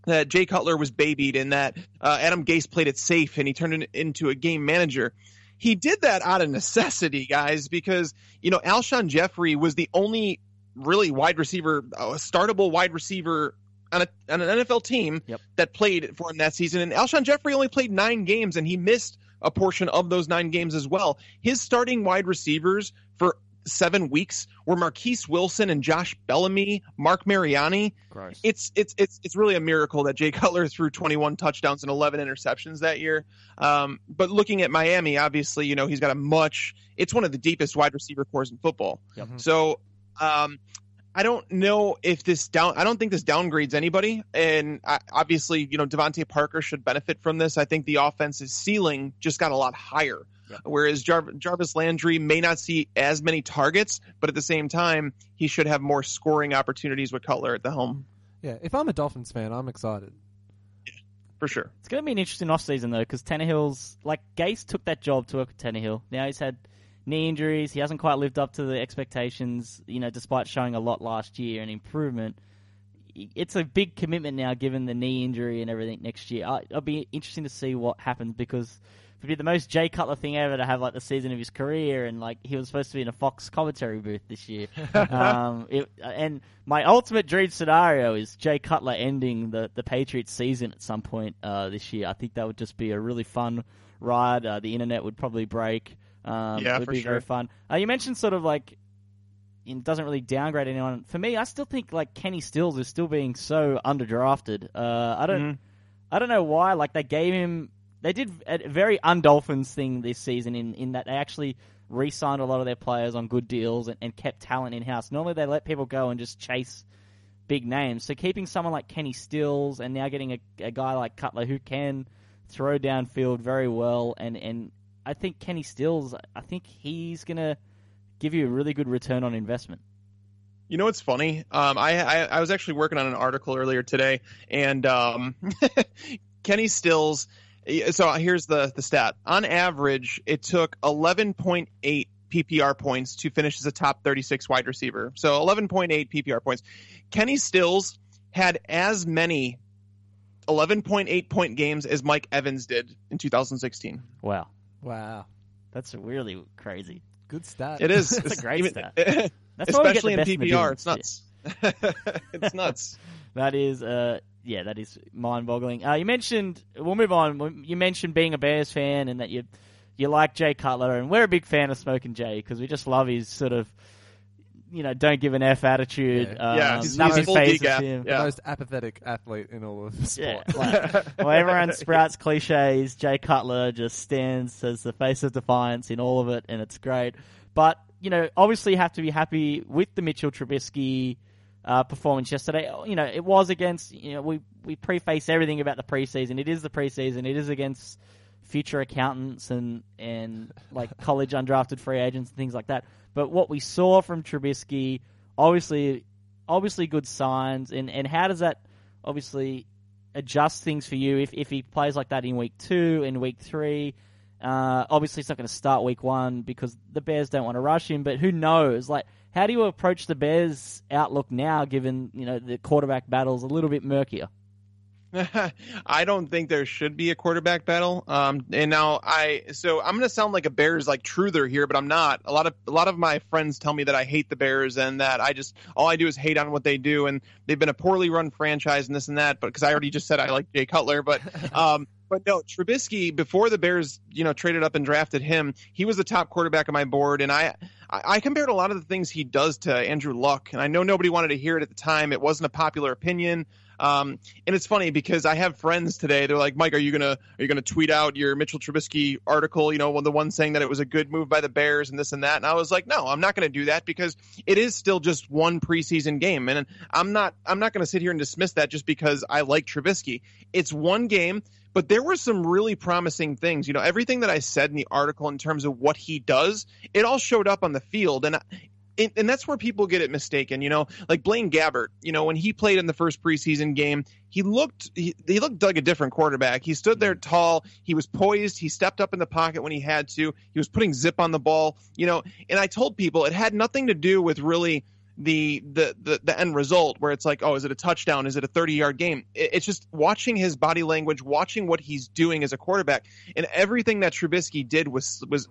that Jay Cutler was babied and that uh, Adam Gase played it safe and he turned it into a game manager. He did that out of necessity, guys, because you know Alshon Jeffery was the only really wide receiver, a startable wide receiver on, a, on an NFL team Yep. that played for him that season. And Alshon Jeffery only played nine games, and he missed a portion of those nine games as well. His starting wide receivers for seven weeks were Marquess Wilson and Josh Bellamy, Marc Mariani. It's it's it's it's really a miracle that Jay *laughs* Cutler threw 21 touchdowns and 11 interceptions that year. Um, but looking at Miami, obviously, you know he's got a much. It's one of the deepest wide receiver cores in football. Yep. So, um, I don't know if this down. I don't think this downgrades anybody, and I, obviously, you know, DeVante Parker should benefit from this. I think the offense's ceiling just got a lot higher. Yep. Whereas Jar- Jarvis Landry may not see as many targets, but at the same time, he should have more scoring opportunities with Cutler at the helm Yeah, if I'm a Dolphins fan, I'm excited. for sure. It's going to be an interesting offseason, though, because Tannehill's. Like, Gase took that job to work with Tannehill. Now he's had knee injuries. He hasn't quite lived up to the expectations, you know, despite showing a lot last year and improvement. It's a big commitment now, given the knee injury and everything next year. I, it'll be interesting to see what happens because it would be the most Jay Cutler thing ever to have, like, the season of his career, and, like, he was supposed to be in a Fox commentary booth this year. *laughs* um, it, and my ultimate dream scenario is Jay Cutler ending the, the Patriots season at some point uh, this year. I think that would just be a really fun ride. Uh, the internet would probably break. Um, Yeah, it would for be very fun. Uh, you mentioned sort of like it doesn't really downgrade anyone. For me, I still think like Kenny Stills is still being so underdrafted. Uh, I don't, Mhm. I don't know why. Like they gave him, they did a very undolphins thing this season in in that they actually re-signed a lot of their players on good deals and, and kept talent in house. Normally they let people go and just chase big names. So keeping someone like Kenny Stills and now getting a, a guy like Cutler who can throw downfield very well and and I think Kenny Stills, I think he's gonna give you a really good return on investment. You know what's funny? Um, I, I I was actually working on an article earlier today, and um, *laughs* Kenny Stills. So here's the the stat. On average, it took 11.8 PPR points to finish as a top 36 wide receiver. So 11.8 PPR points. Kenny Stills had as many 11.8 point games as Mike Evans did in 2016. Wow, Wow, That's really crazy. good stat. It is. *laughs* That's a great even- stat. *laughs* That's why we get especially the in best PPR. It's magicians. nuts. it's nuts. *laughs* That is, uh, yeah, that is mind-boggling. Uh, you mentioned, we'll move on. You mentioned being a Bears fan and that you you like Jay Cutler, and we're a big fan of Smoking Jay because we just love his sort of, you know, don't give an f attitude. Yeah. Um, Yeah, he's- nothing he's full phases the Yeah. most apathetic athlete in all of sport. Yeah, like, *laughs* well, everyone sprouts cliches. Jay Cutler just stands as the face of defiance in all of it, and it's great. But you know, obviously, you have to be happy with the Mitchell Trubisky uh, performance yesterday. You know, it was against. You know, we we preface everything about the preseason. It is the preseason. It is against future accountants and and like *laughs* college undrafted free agents and things like that. But what we saw from Trubisky, obviously, obviously good signs. And and how does that obviously adjust things for you if if he plays like that in week two in week three? Uh, obviously, it's not going to start week one because the Bears don't want to rush him. But who knows? Like, how do you approach the Bears' outlook now, given you know the quarterback battle's a little bit murkier? *laughs* I don't think there should be a quarterback battle. Um, and now I, so I'm going to sound like a Bears like truther here, but I'm not. A lot of a lot of my friends tell me that I hate the Bears and that I just all I do is hate on what they do, and they've been a poorly run franchise and this and that. But because I already just said I like Jay Cutler, but *laughs* um, but no, Trubisky before the Bears, you know, traded up and drafted him, he was the top quarterback on my board, and I. I I compared a lot of the things he does to Andrew Luck, and I know nobody wanted to hear it at the time. It wasn't a popular opinion. Um, and it's funny because I have friends today. They're like, Mike, are you gonna are you gonna tweet out your Mitchell Trubisky article? You know, the one saying that it was a good move by the Bears and this and that. And I was like, no, I'm not gonna do that because it is still just one preseason game, and I'm not I'm not gonna sit here and dismiss that just because I like Trubisky. It's one game. But there were some really promising things. You know, everything that I said in the article in terms of what he does, it all showed up on the field. And and, and that's where people get it mistaken. You know, like Blaine Gabbert. You know, when he played in the first preseason game, he looked he, he looked like a different quarterback. He stood there tall. He was poised. He stepped up in the pocket when he had to. He was putting zip on the ball. You know, and I told people it had nothing to do with really the the the, the end result where it's like oh is it a touchdown is it a 30 yard game it, it's just watching his body language watching what he's doing as a quarterback and everything that Trubisky did was was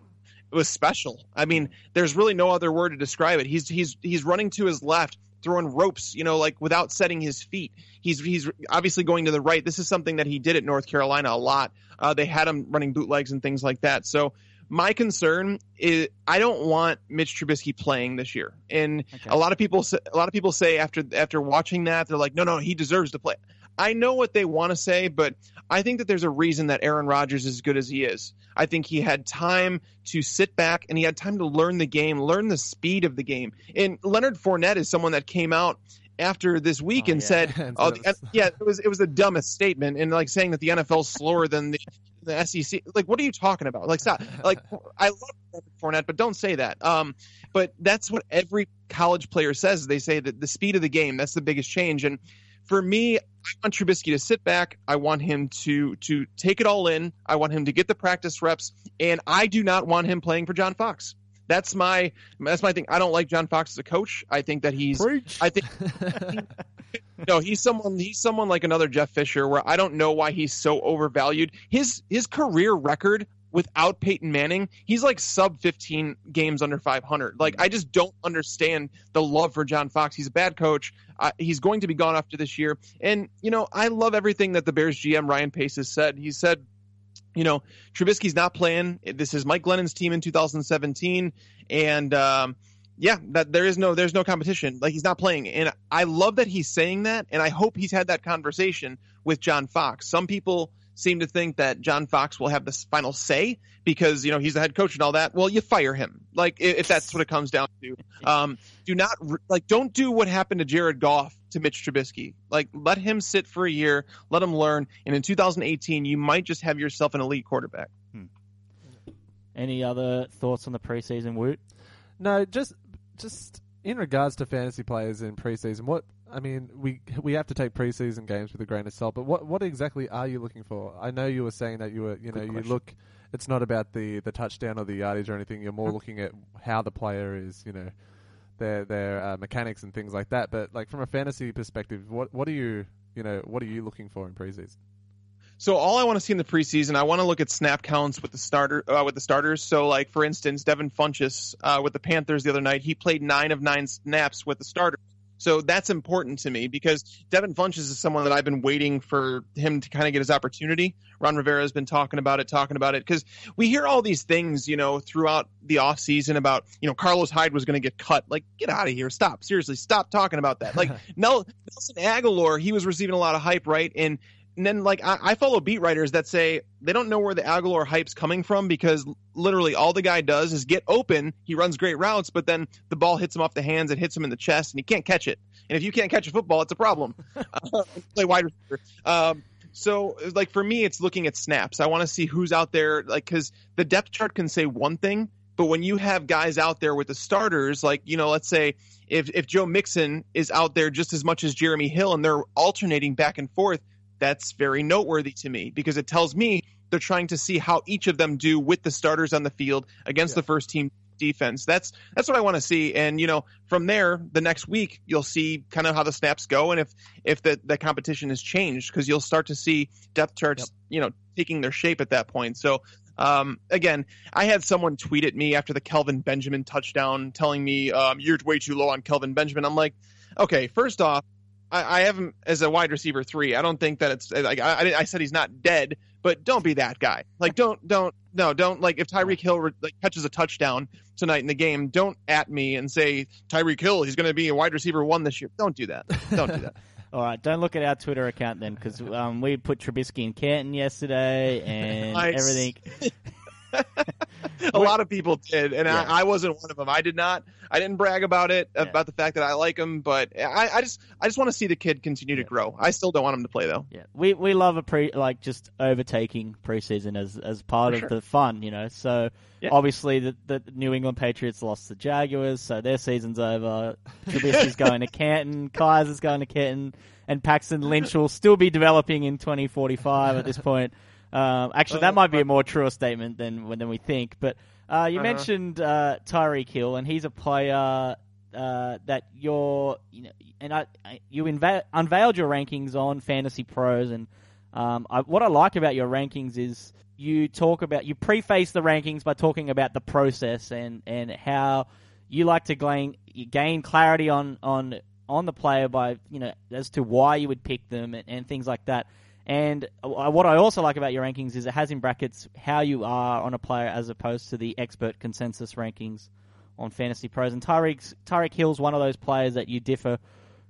was special. I mean, there's really no other word to describe it. He's he's he's running to his left, throwing ropes, you know, like without setting his feet. He's he's obviously going to the right. This is something that he did at North Carolina a lot. Uh, they had him running bootlegs and things like that. So my concern is I don't want Mitch Trubisky playing this year. And Okay. a lot of people say, a lot of people say after after watching that they're like, no, no, he deserves to play. I know what they want to say, but I think that there's a reason that Aaron Rodgers is as good as he is. I think he had time to sit back and he had time to learn the game, learn the speed of the game. And Leonard Fournette is someone that came out after this week Oh, and yeah. said, *laughs* "Oh, the, yeah, it was it was the dumbest statement," and like saying that the NFL's slower than the the SEC. Like, what are you talking about? Like, stop. Like, *laughs* I love Leonard Fournette, but don't say that. Um, but that's what every college player says. They say that the speed of the game that's the biggest change. And for me, I want Trubisky to sit back. I want him to to take it all in. I want him to get the practice reps, and I do not want him playing for John Fox. That's my that's my thing. I don't like John Fox as a coach. I think that he's Preach. I think *laughs* no, he's someone he's someone like another Jeff Fisher where I don't know why he's so overvalued. His his career record without Peyton Manning, he's like sub 15 games under 500. Like I just don't understand the love for John Fox. He's a bad coach. Uh, he's going to be gone after this year. And you know, I love everything that the Bears GM Ryan Pace has said. He said you know, Trubisky's not playing. This is Mike Glennon's team in 2017, and um, yeah, that there is no there's no competition. Like he's not playing, and I love that he's saying that, and I hope he's had that conversation with John Fox. Some people seem to think that John Fox will have the final say because you know he's the head coach and all that. Well, you fire him, like if that's what it comes down to. *laughs* Um, do not like don't do what happened to Jared Goff to Mitch Trubisky. Like let him sit for a year, let him learn, and in 2018 you might just have yourself an elite quarterback. Any other thoughts on the preseason, Woot? No, just just in regards to fantasy players in preseason, what I mean, we we have to take preseason games with a grain of salt. But what what exactly are you looking for? I know you were saying that you were you know you look. It's not about the the touchdown or the yardage or anything. You're more looking at how the player is. You know, their their uh, mechanics and things like that. But like from a fantasy perspective, what what are you you know what are you looking for in preseason? So all I want to see in the preseason, I want to look at snap counts with the starter uh, with the starters. So like for instance, Devin Funchess uh, with the Panthers the other night, he played nine of nine snaps with the starters. So that's important to me because Devin Funchess is someone that I've been waiting for him to kind of get his opportunity. Ron Rivera has been talking about it, talking about it because we hear all these things, you know, throughout the offseason about, you know, Carlos Hyde was going to get cut. Like, get out of here. Stop. Seriously, stop talking about that. Like, *laughs* Nel- Nelson Agholor, he was receiving a lot of hype, right? And and then like I, I, follow beat writers that say they don't know where the Agholor hype's coming from because literally all the guy does is get open. He runs great routes, but then the ball hits him off the hands and hits him in the chest, and he can't catch it. And if you can't catch a football, it's a problem. uh, *laughs* *laughs* play wide receiver. Um, so like for me, it's looking at snaps. I want to see who's out there, like because the depth chart can say one thing, but when you have guys out there with the starters, like you know, let's say if if Joe Mixon is out there just as much as Jeremy Hill, and they're alternating back and forth that's very noteworthy to me because it tells me they're trying to see how each of them do with the starters on the field against yeah. the first team defense. That's that's what I want to see. And you know, from there, the next week you'll see kind of how the snaps go and if if the the competition has changed because you'll start to see depth charts, yep. you know, taking their shape at that point. So um, again, I had someone tweet at me after the Kelvin Benjamin touchdown telling me um, you're way too low on Kelvin Benjamin. I'm like, okay, first off, I, I have him as a wide receiver three. I don't think that it's like I, I said he's not dead, but don't be that guy. Like don't don't no don't like if Tyreek Hill re, like catches a touchdown tonight in the game, don't at me and say Tyreek Hill he's going to be a wide receiver one this year. Don't do that. Don't do that. *laughs* All right, don't look at our Twitter account then, because um, we put Trubisky in Canton yesterday and nice. everything. *laughs* *laughs* a lot of people did, and yeah. I, I, wasn't one of them. I did not. I didn't brag about it yeah. about the fact that I like him, but I, I just I just want to see the kid continue yeah. to grow. I still don't want him to play though. Yeah, we we love a pre like just overtaking preseason as as part For of sure. the fun, you know. So obviously the the New England Patriots lost the Jaguars, so their season's over. Trubisky's going to Canton, *laughs* Kizer's going to Canton, and Paxton Lynch will still be developing in 2045 at this point. Um, actually, that uh, might be a more truer statement than than we think. But uh, you uh-huh. mentioned uh, Tyreek Hill, and he's a player uh, that you're, you know, and I, you inva- unveiled your rankings on Fantasy Pros, and um, I, what I like about your rankings is you talk about you preface the rankings by talking about the process and and how you like to gain gain clarity on on on the player by you know as to why you would pick them and, and things like that. And uh, what I also like about your rankings is it has in brackets how you are on a player as opposed to the expert consensus rankings on Fantasy Pros. And Tyreek Tyreek Hill's one of those players that you differ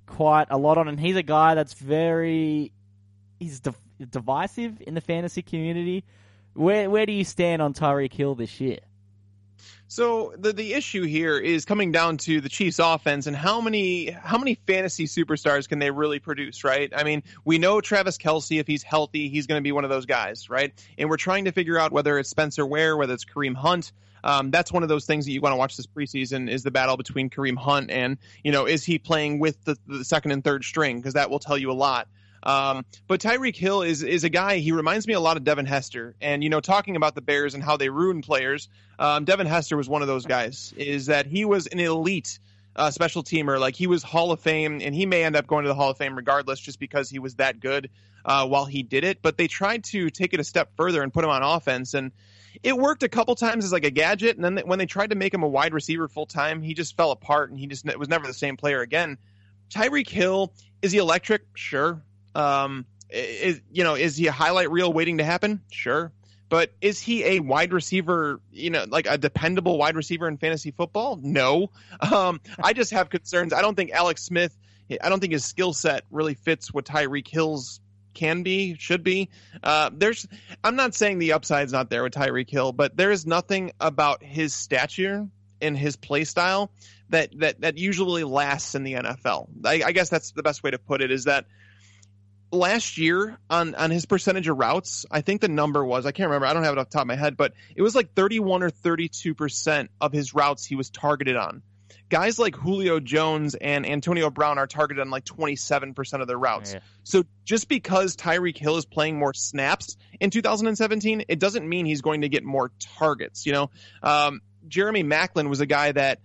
quite a lot on, and he's a guy that's very he's divisive in the fantasy community. Where where do you stand on Tyreek Hill this year? So the the issue here is coming down to the Chiefs offense and how many how many fantasy superstars can they really produce, right? I mean, we know Travis Kelce, if he's healthy, he's going to be one of those guys, right? And we're trying to figure out whether it's Spencer Ware, whether it's Kareem Hunt. Um, that's one of those things that you want to watch this preseason is the battle between Kareem Hunt and you know is he playing with the, the second and third string because that will tell you a lot. Um, but Tyreek Hill is is a guy. He reminds me a lot of Devin Hester. And you know, talking about the Bears and how they ruin players, um, Devin Hester was one of those guys. Is that he was an elite uh, special teamer. Like he was Hall of Fame, and he may end up going to the Hall of Fame regardless, just because he was that good uh, while he did it. But they tried to take it a step further and put him on offense, and it worked a couple times as like a gadget. And then when they tried to make him a wide receiver full time, he just fell apart, and he just was never the same player again. Tyreek Hill is he electric? Sure. Um, is you know is he a highlight reel waiting to happen? Sure, but is he a wide receiver? You know, like a dependable wide receiver in fantasy football? No. Um, I just have concerns. I don't think Alex Smith. I don't think his skill set really fits what Tyreek Hill's can be, should be. Uh, there's, I'm not saying the upside's not there with Tyreek Hill, but there is nothing about his stature and his play style that that that usually lasts in the NFL. I, I guess that's the best way to put it. Is that last year on on his percentage of routes, I think the number was I can't remember. I don't have it off the top of my head, but it was like 31 or 32 percent of his routes he was targeted on. Guys like Julio Jones and Antonio Brown are targeted on like 27 percent of their routes. Yeah. So just because Tyreek Hill is playing more snaps in 2017, it doesn't mean he's going to get more targets. You know, um, Jeremy Maclin was a guy that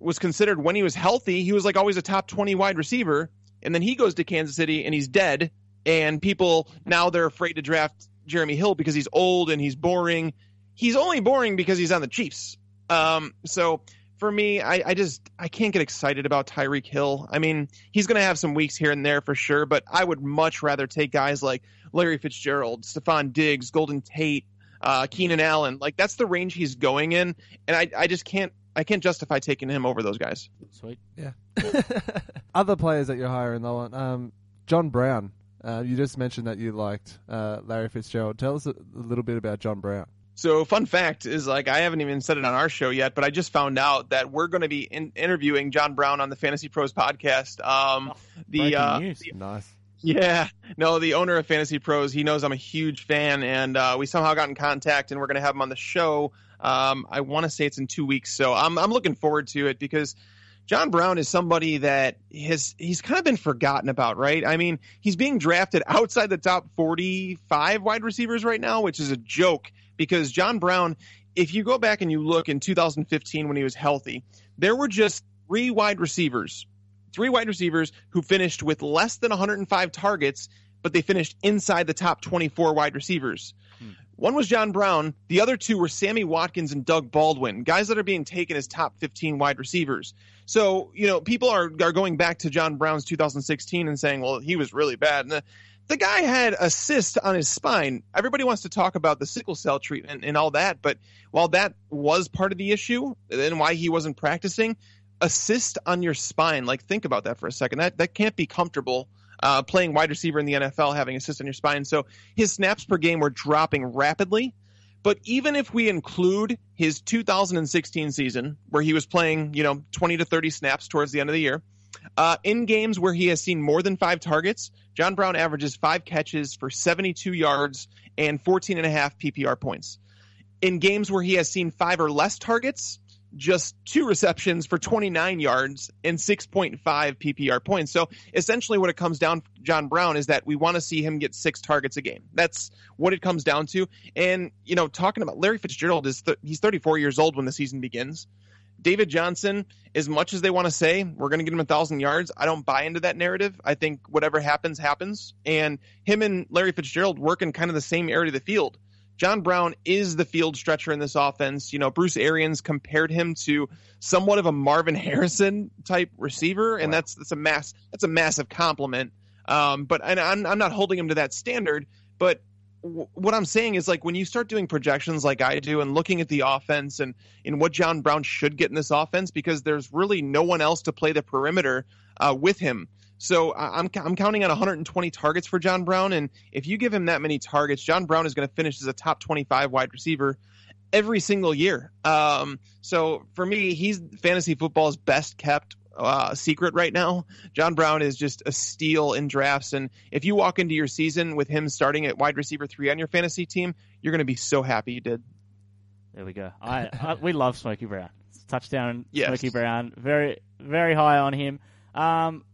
was considered when he was healthy, he was like always a top 20 wide receiver and then he goes to Kansas City and he's dead and people now they're afraid to draft Jeremy Hill because he's old and he's boring. He's only boring because he's on the Chiefs. Um, so for me, I, I just I can't get excited about Tyreek Hill. I mean, he's going to have some weeks here and there for sure, but I would much rather take guys like Larry Fitzgerald, Stefon Diggs, Golden Tate, uh, Keenan Allen. Like that's the range he's going in, and I I just can't I can't justify taking him over those guys. Sweet. Yeah. *laughs* Other players that you're hiring, though, um, John Brown. Uh, you just mentioned that you liked uh, Larry Fitzgerald. Tell us a, a little bit about John Brown. So, fun fact is like I haven't even said it on our show yet, but I just found out that we're going to be in- interviewing John Brown on the Fantasy Pros podcast. Um, the uh, news. Nice. yeah, no, the owner of Fantasy Pros, he knows I'm a huge fan, and uh, we somehow got in contact, and we're going to have him on the show. Um, I want to say it's in two weeks, so I'm I'm looking forward to it because John Brown is somebody that has he's kind of been forgotten about, right? I mean, he's being drafted outside the top 45 wide receivers right now, which is a joke because John Brown, if you go back and you look in 2015 when he was healthy, there were just three wide receivers, three wide receivers who finished with less than 105 targets, but they finished inside the top 24 wide receivers. One was John Brown. The other two were Sammy Watkins and Doug Baldwin, guys that are being taken as top 15 wide receivers. So, you know, people are, are going back to John Brown's 2016 and saying, well, he was really bad. And the, the guy had a cyst on his spine. Everybody wants to talk about the sickle cell treatment and all that, but while that was part of the issue and why he wasn't practicing, a cyst on your spine, like think about that for a second. That that can't be comfortable uh, playing wide receiver in the NFL, having a cyst on your spine. So his snaps per game were dropping rapidly. But even if we include his 2016 season, where he was playing, you know, 20 to 30 snaps towards the end of the year, uh, in games where he has seen more than five targets, John Brown averages five catches for 72 yards and 14 and a half PPR points. In games where he has seen five or less targets, just two receptions for 29 yards and 6.5 PPR points. So essentially, what it comes down, John Brown, is that we want to see him get six targets a game. That's what it comes down to. And you know, talking about Larry Fitzgerald is th- he's 34 years old when the season begins. David Johnson, as much as they want to say we're going to get him a thousand yards, I don't buy into that narrative. I think whatever happens, happens. And him and Larry Fitzgerald work in kind of the same area of the field. John Brown is the field stretcher in this offense. You know, Bruce Arians compared him to somewhat of a Marvin *laughs* Harrison type receiver, and that's that's a mass that's a massive compliment. Um, but and I'm I'm not holding him to that standard, but w- what I'm saying is like when you start doing projections like I do and looking at the offense and in what John Brown should get in this offense because there's really no one else to play the perimeter uh, with him. So I- I'm I'm counting on 120 targets for John Brown, and if you give him that many targets, John Brown is going to finish as a top 25 wide receiver every single year. Um, so for me, he's fantasy football's best kept uh, secret right now. John Brown is just a steal in drafts, and if you walk into your season with him starting at wide receiver three on your fantasy team, you're going to be so happy you did. There we go. I, I we love Smokey Brown. Touchdown, Yes. Smokey Brown. Very very high on him. Um,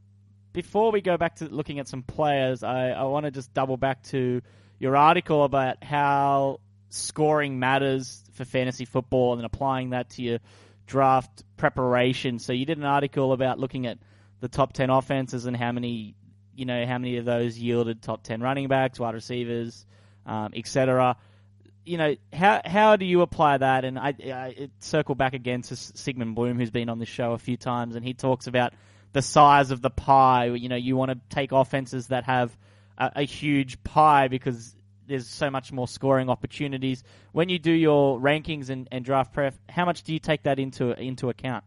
before we go back to looking at some players, I, I want to just double back to your article about how scoring matters for fantasy football and applying that to your draft preparation. So you did an article about looking at the top ten offenses and how many you know how many of those yielded top ten running backs, wide receivers, um, etc you know, how how do you apply that? And I, I circle back again to Sigmund Bloom, who's been on this show a few times, and he talks about the size of the pie. You know, you want to take offenses that have a, a huge pie because there's so much more scoring opportunities. When you do your rankings and, and draft prep, how much do you take that into into account?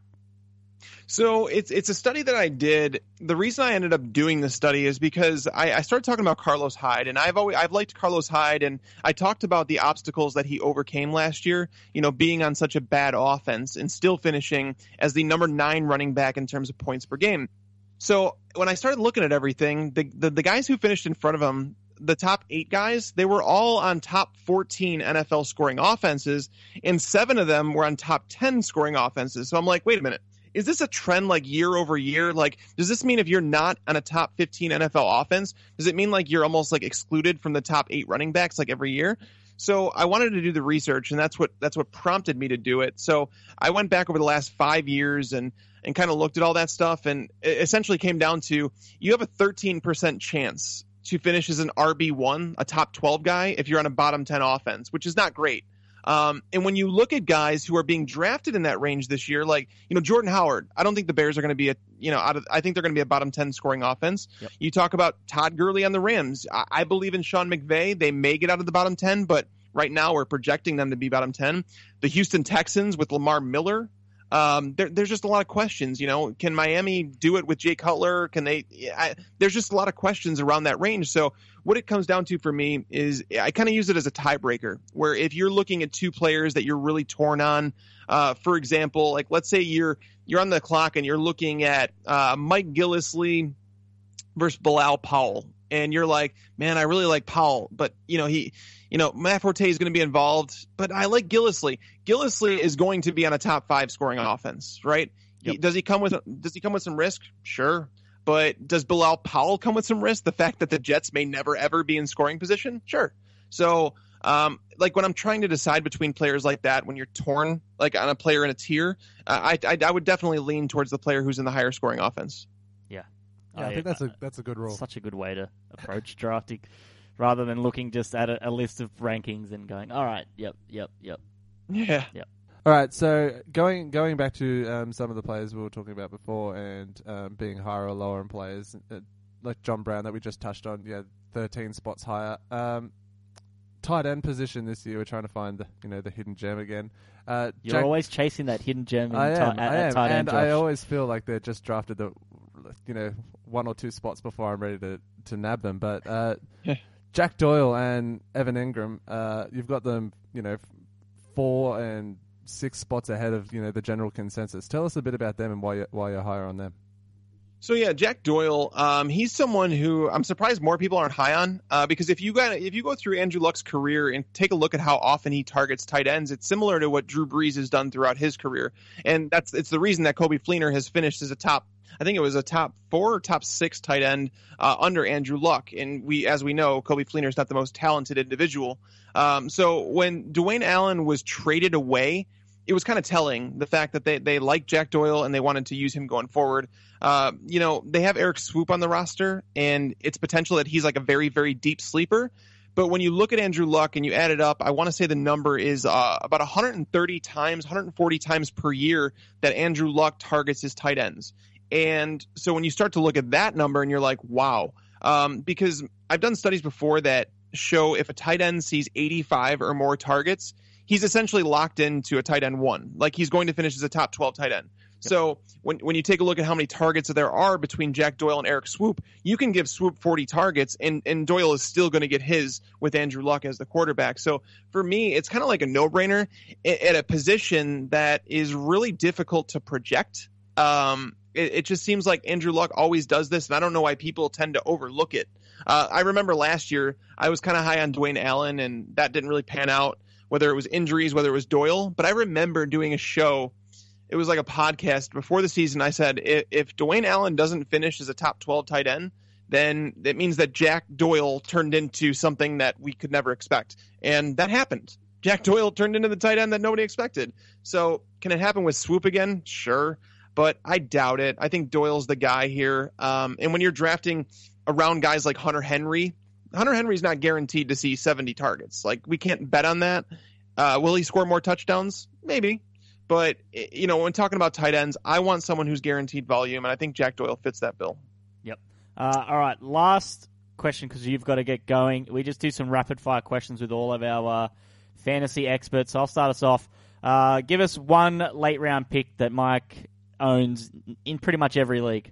So it's it's a study that I did. The reason I ended up doing this study is because I, I started talking about Carlos Hyde, and I've always I've liked Carlos Hyde, and I talked about the obstacles that he overcame last year. You know, being on such a bad offense and still finishing as the number nine running back in terms of points per game. So when I started looking at everything, the the, the guys who finished in front of him, the top eight guys, they were all on top 14 NFL scoring offenses, and seven of them were on top 10 scoring offenses. So I'm like, wait a minute is this a trend like year over year? Like, does this mean if you're not on a top 15 NFL offense, does it mean like you're almost like excluded from the top eight running backs like every year? So I wanted to do the research, and that's what that's what prompted me to do it. So I went back over the last five years and and kind of looked at all that stuff, and essentially came down to you have a 13% chance to finish as an RB1, a top 12 guy, if you're on a bottom 10 offense, which is not great. Um, and when you look at guys who are being drafted in that range this year, like you know Jordan Howard, I don't think the Bears are going to be a you know out of I think they're going to be a bottom ten scoring offense. Yep. You talk about Todd Gurley on the Rams. I, I believe in Sean McVay. They may get out of the bottom ten, but right now we're projecting them to be bottom ten. The Houston Texans with Lamar Miller. Um, there, there's just a lot of questions. You know, can Miami do it with Jay Cutler? Can they? I, there's just a lot of questions around that range. So what it comes down to for me is I kind of use it as a tiebreaker, where if you're looking at two players that you're really torn on, uh, for example, like let's say you're you're on the clock and you're looking at uh, Mike Gillislee versus Bilal Powell, and you're like, man, I really like Powell, but you know he, you know Matt Forte is going to be involved, but I like Gillislee. Gillislee is going to be on a top five scoring offense, right? He- does he come with does he come with some risk? Sure. But does Bilal Powell come with some risk? The fact that the Jets may never ever be in scoring position? Sure. So, um, like when I'm trying to decide between players like that, when you're torn, like on a player in a tier, uh, I, I I would definitely lean towards the player who's in the higher scoring offense. Yeah, I think that's a that's a good rule. Such a good way to approach drafting, rather than looking just at a, a list of rankings and going, "All right, yep, yep, yep." Yeah. Yep. All right, so going going back to um, some of the players we were talking about before, and um, being higher or lower in players, uh, like John Brown that we just touched on, yeah, thirteen spots higher. Um, tight end position this year, we're trying to find the you know the hidden gem again. Uh, You're Jack- always chasing that hidden gem in I ti- am, at, I am, tight and end. I always feel like they're just drafted the, you know, one or two spots before I'm ready to, to nab them. But uh, Yeah. Jack Doyle and Evan Engram, uh, you've got them, you know, four and six spots ahead of you know the general consensus. Tell us a bit about them and why you're, why you're higher on them. So yeah, Jack Doyle, um, he's someone who I'm surprised more people aren't high on uh, because if you got if you go through Andrew Luck's career and take a look at how often he targets tight ends, it's similar to what Drew Brees has done throughout his career, and that's it's the reason that Coby Fleener has finished as a top. I think it was a top four top six tight end uh, under Andrew Luck, and we, as we know, Coby Fleener is not the most talented individual. Um, so when Dwayne Allen was traded away, it was kind of telling the fact that they they liked Jack Doyle and they wanted to use him going forward. Uh, you know, they have Erik Swoope on the roster, and it's potential that he's like a very, very deep sleeper. But when you look at Andrew Luck and you add it up, I want to say the number is uh, about 130 times, 140 times per year that Andrew Luck targets his tight ends. And so when you start to look at that number and you're like, wow, um, because I've done studies before that show if a tight end sees 85 or more targets, he's essentially locked into a tight end one. Like he's going to finish as a top 12 tight end. So when when you take a look at how many targets there are between Jack Doyle and Erik Swoope, you can give Swoope 40 targets, and, and Doyle is still going to get his with Andrew Luck as the quarterback. So for me, it's kind of like a no brainer at a position that is really difficult to project. Um, it, it just seems like Andrew Luck always does this, and I don't know why people tend to overlook it. Uh, I remember last year I was kind of high on Dwayne Allen, and that didn't really pan out. Whether it was injuries, whether it was Doyle, but I remember doing a show it was like a podcast before the season. I said if, if Dwayne Allen doesn't finish as a top 12 tight end, then it means that Jack Doyle turned into something that we could never expect. And that happened. Jack Doyle turned into the tight end that nobody expected. So can it happen with Swoope again? Sure. But I doubt it. I think Doyle's the guy here. Um, and when you're drafting around guys like Hunter Henry, Hunter Henry's not guaranteed to see 70 targets. Like we can't bet on that. Uh, will he score more touchdowns? Maybe. But you know, when talking about tight ends, I want someone who's guaranteed volume, and I think Jack Doyle fits that bill. Yep. Uh, all right. Last question because you've got to get going. We just do some rapid fire questions with all of our uh, fantasy experts. I'll start us off. Uh, give us one late round pick that Mike owns in pretty much every league.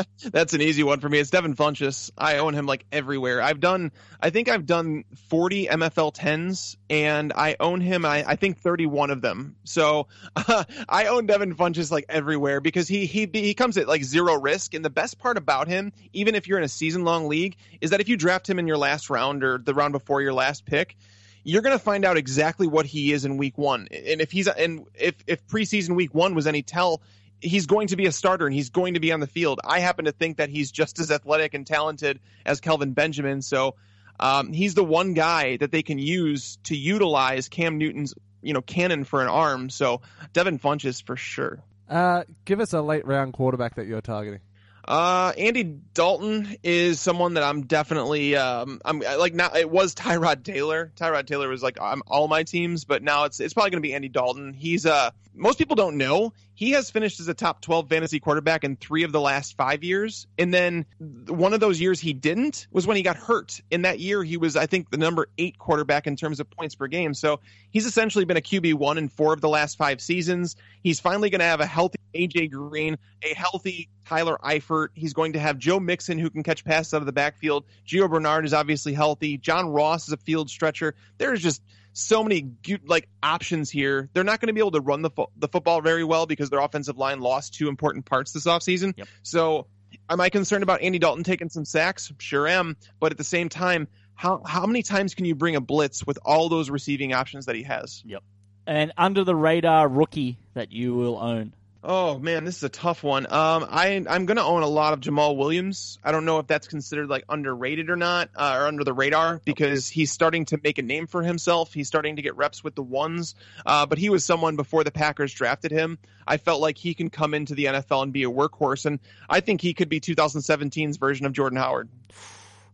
*laughs* That's an easy one for me. It's Devin Funchess. I own him like everywhere. I've done, I think I've done 40 MFL 10s, and I own him. I, I think 31 of them. So uh, *laughs* I own Devin Funchess like everywhere because he he he comes at like zero risk. And the best part about him, even if you're in a season long league, is that if you draft him in your last round or the round before your last pick, you're going to find out exactly what he is in week one. And if he's and if if preseason week one was any tell, he's going to be a starter and he's going to be on the field. I happen to think that he's just as athletic and talented as Kelvin Benjamin. So um, he's the one guy that they can use to utilize Cam Newton's you know cannon for an arm. So Devin Funchess for sure. Uh, give us a late round quarterback that you're targeting. Uh, Andy Dalton is someone that I'm definitely um I'm like now it was Tyrod Taylor. Tyrod Taylor was like on all my teams, but now it's it's probably going to be Andy Dalton. He's uh most people don't know he has finished as a top 12 fantasy quarterback in 3 of the last 5 years. And then one of those years he didn't was when he got hurt. In that year he was I think the number 8 quarterback in terms of points per game. So he's essentially been a QB1 in 4 of the last 5 seasons. He's finally going to have a healthy AJ Green, a healthy Tyler Eifert. He's going to have Joe Mixon who can catch passes out of the backfield. Gio Bernard is obviously healthy. John Ross is a field stretcher. There's just so many good, like options here. They're not going to be able to run the fo- the football very well because their offensive line lost two important parts this offseason. Yep. So, am I concerned about Andy Dalton taking some sacks? Sure am. But at the same time, how how many times can you bring a blitz with all those receiving options that he has? Yep. And under the radar rookie that you will own. Oh man, this is a tough one. Um, I I'm gonna own a lot of Jamaal Williams. I don't know if that's considered like underrated or not, uh, or under the radar because he's starting to make a name for himself. He's starting to get reps with the ones. Uh, but he was someone before the Packers drafted him. I felt like he can come into the NFL and be a workhorse, and I think he could be 2017's version of Jordan Howard.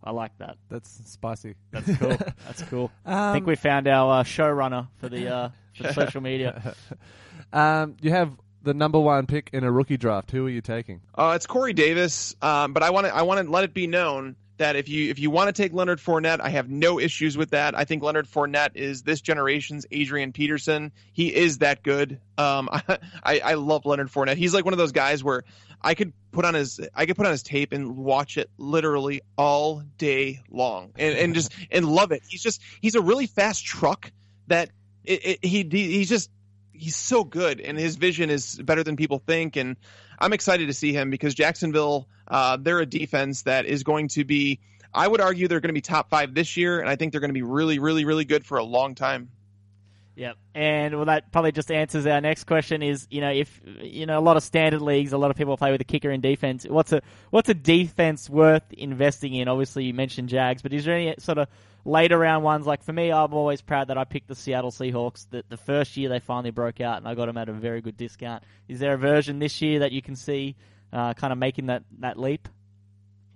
I like that. That's spicy. That's cool. *laughs* That's cool. I Um, think we found our uh, showrunner for the uh, for *laughs* social media. Um, you have the number one pick in a rookie draft. Who are you taking? Uh, it's Corey Davis, um, but I want to I want to let it be known that if you if you want to take Leonard Fournette, I have no issues with that. I think Leonard Fournette is this generation's Adrian Peterson. He is that good. Um, I, *laughs* I I love Leonard Fournette. He's like one of those guys where I could put on his I could put on his tape and watch it literally all day long and, and just *laughs* and love it. He's just he's a really fast truck that it, it, he he's just he's so good and his vision is better than people think and I'm excited to see him because Jacksonville uh, they're a defense that is going to be I would argue they're going to be top 5 this year and I think they're going to be really really really good for a long time. Yep. And well, that probably just answers our next question. Is you know if you know a lot of standard leagues, a lot of people play with a kicker and defense. What's a what's a defense worth investing in? Obviously, you mentioned Jags, but is there any sort of later round ones? Like for me, I'm always proud that I picked the Seattle Seahawks. The, the first year they finally broke out, and I got them at a very good discount. Is there a version this year that you can see uh, kind of making that that leap?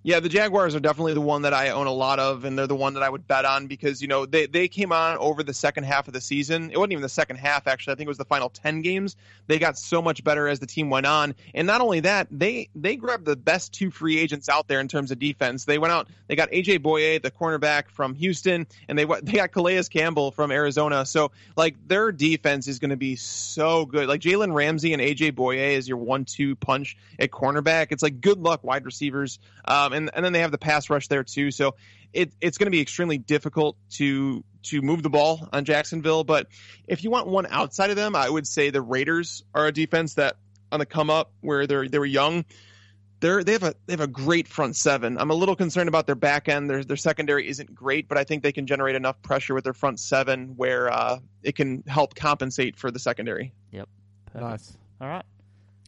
Yeah, the Jaguars are definitely the one that I own a lot of, and they're the one that I would bet on because you know they they came on over the second half of the season. It wasn't even the second half actually. I think it was the final ten games. They got so much better as the team went on, and not only that, they they grabbed the best two free agents out there in terms of defense. They went out, they got AJ Bouye, the cornerback from Houston, and they they got Calais Campbell from Arizona. So like their defense is going to be so good. Like Jalen Ramsey and AJ Bouye is your one-two punch at cornerback. It's like good luck wide receivers. Um, and and then they have the pass rush there too. So it it's going to be extremely difficult to to move the ball on Jacksonville. But if you want one outside of them, I would say the Raiders are a defense that on the come up where they're they were young. They're, they have a they have a great front seven. I'm a little concerned about their back end. Their their secondary isn't great, but I think they can generate enough pressure with their front seven where uh, it can help compensate for the secondary. Yep. Nice. All right.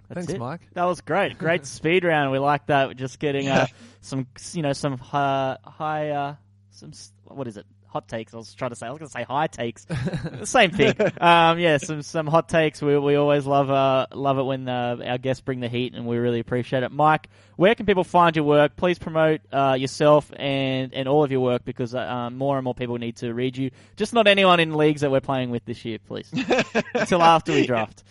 That's Thanks, it. Mike. That was great. Great *laughs* speed round. We like that. We're just getting uh, some, you know, some uh, high, uh, some what is it? Hot takes. I was trying to say. I was going to say high takes. *laughs* Same thing. Um, yeah, some some hot takes. We we always love uh love it when uh, our guests bring the heat, and we really appreciate it. Mike, where can people find your work? Please promote uh, yourself and and all of your work because uh, um, more and more people need to read you. Just not anyone in leagues that we're playing with this year, please. *laughs* Until after we draft.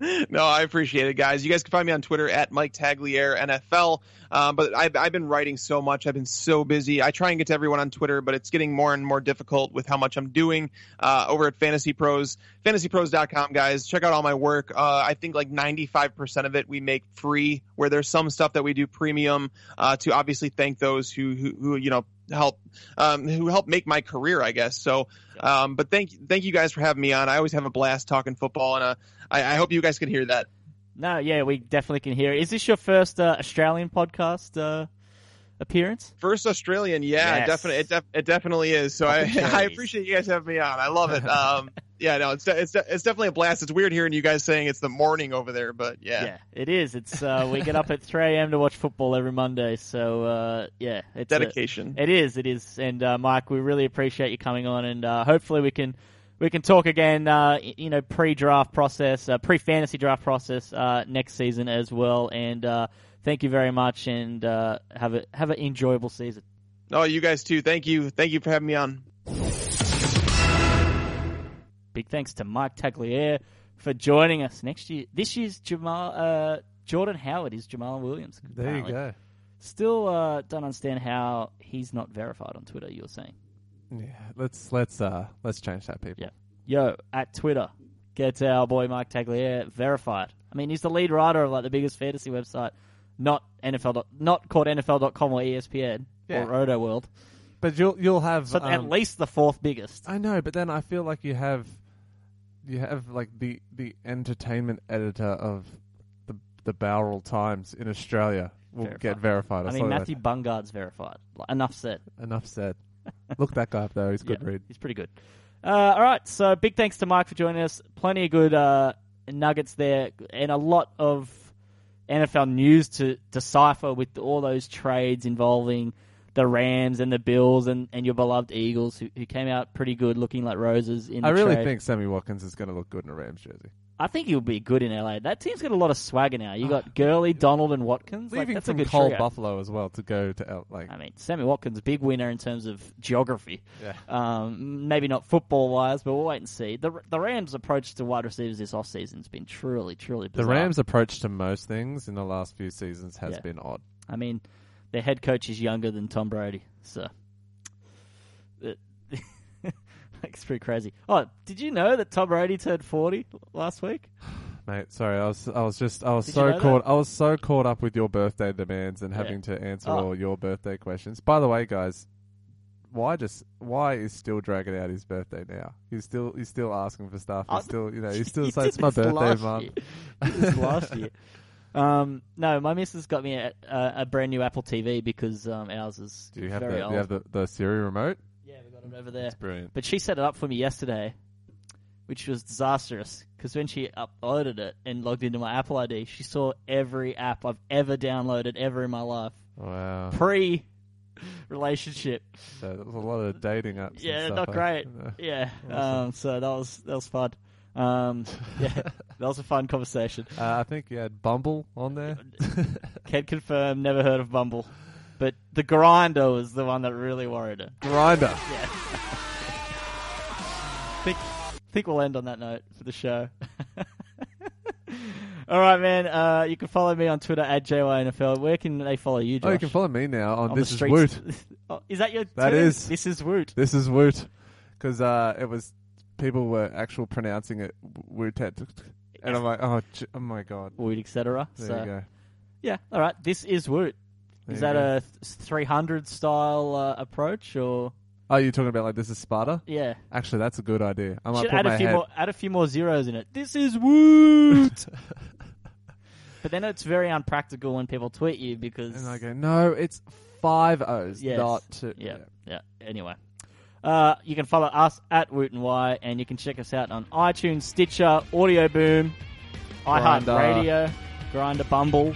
*laughs* no, I appreciate it, guys. You guys can find me on Twitter at Mike Tagliere NFL. Um, but I've, I've been writing so much. I've been so busy. I try and get to everyone on Twitter, but it's getting more and more difficult with how much I'm doing uh, over at Fantasy Pros. FantasyPros.com, guys. Check out all my work. Uh, I think like 95% of it we make free, where there's some stuff that we do premium uh, to obviously thank those who, who, who you know, help um, who helped make my career, I guess. So, um, but thank thank you guys for having me on. I always have a blast talking football, and uh, I, I hope you guys can hear that. No, yeah, we definitely can hear it. Is this your first uh, Australian podcast uh, appearance? First Australian, yeah, Yes. definitely, it, def- it definitely is. So I, *laughs* I appreciate you guys having me on. I love it. *laughs* Um, yeah, no, it's de- it's de- it's definitely a blast. It's weird hearing you guys saying it's the morning over there, but yeah, Yeah, it is. It's uh, we get up at 3 a.m. to watch football every Monday. So uh, yeah, it's a- dedication. it is. It is. And uh, Mike, we really appreciate you coming on, and uh, hopefully we can we can talk again. Uh, you know, pre-draft process, uh, pre-fantasy draft process uh, next season as well. And uh, thank you very much, and uh, have a have an enjoyable season. Oh, you guys too. Thank you. Thank you for having me on. Big thanks to Mike Tagliere for joining us next year. This year's Jamaal uh, Jordan Howard is Jamaal Williams. There you go. Still uh, don't understand how he's not verified on Twitter. You're saying, Yeah, let's let's uh let's change that, people. yeah. Yo, at Twitter, get our boy Mike Tagliere verified. I mean, he's the lead writer of like the biggest fantasy website, not NFL, not called NFL.com or ESPN Yeah. or Roto World, But you'll you'll have but at um, least the fourth biggest. I know, but then I feel like you have you have like the the entertainment editor of the the Bowral Times in Australia will Verified. get verified. I mean, that. Matthew Bungard's verified. Like, enough said. Enough said. *laughs* Look that guy up though. He's good Yeah, read. He's pretty good. Uh, all right, so big thanks to Mike for joining us. Plenty of good uh, nuggets there, and a lot of NFL news to decipher with all those trades involving the Rams and the Bills and, and your beloved Eagles, who, who came out pretty good, looking like roses in. The I really trade. think Sammy Watkins is going to look good in a Rams jersey. I think he'll be good in LA. That team's got a lot of swagger now. You got Gurley, Donald, and Watkins. Like, Ah. Leaving that's from a good Cole trio. Buffalo as well to go to L, like I mean, Sammy Watkins, big winner in terms of geography. Yeah. Um, maybe not football wise, but we'll wait and see. The the Rams' approach to wide receivers this offseason has been truly, truly Bizarre. the. Rams' approach to most things in the last few seasons has Yeah. been odd. I mean, their head coach is younger than Tom Brady, so. *laughs* It's pretty crazy. Oh, did you know that Tom Brady turned 40 last week? *sighs* Mate, sorry, I was I was just I was Did you so know that? caught I was so caught up with your birthday demands and Yeah. having to answer Oh. all your birthday questions. By the way, guys, Wye just Wye is still dragging out his birthday now? He's still he's still asking for stuff. He's still you know he's *laughs* still You saying it's my birthday month. year. You did this last year. *laughs* Um, no, my missus got me a, a, a brand new Apple TV because um, ours is Do you have very the old. do you have the, the Siri remote? yeah, we got it over there. Brilliant. But she set it up for me yesterday, which was disastrous because when she uploaded it and logged into my Apple ID, she saw every app I've ever downloaded ever in my life Wow. pre relationship. So there was a lot of dating apps. and Yeah, stuff, not great. Yeah, Awesome. um, so that was that was fun. Um, *laughs* yeah, that was a fun conversation. Uh, I think you had Bumble on there. *laughs* Can confirm, never heard of Bumble, but the Grindr was the one that really worried her. Grindr. Yeah. think think we'll end on that note for the show. *laughs* All right, man. Uh, you can follow me on Twitter at JYNFL. Where can they follow you, Josh? Oh, you can follow me now on, on This Is. Woot. oh, is that your? That Twitter? is. This is Woot. This is Woot. Because uh, it was people were actual pronouncing it Wootet, and I'm like, oh, j- oh my god. Woot, etc. There So you go. yeah. All right. This is Woot. There Is you that go. a th- 300 style uh, approach or Oh, you're talking about like this is Sparta? yeah? Actually, that's a good idea. I might Should put add my a few head. more. Add a few more zeros in it. This is *laughs* Woot. *laughs* but then it's very unpractical when people tweet you because and I go, no, it's five O's, Yes. not two. Yeah, yeah. Anyway, uh, you can follow us at Woot and Wye, and you can check us out on iTunes, Stitcher, Audio Boom, iHeartRadio, Grindr, Bumble.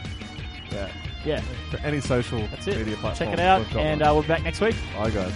yeah. Yeah, For any social that's it. media platform. Check it out, and uh, we'll be back next week. Bye, guys.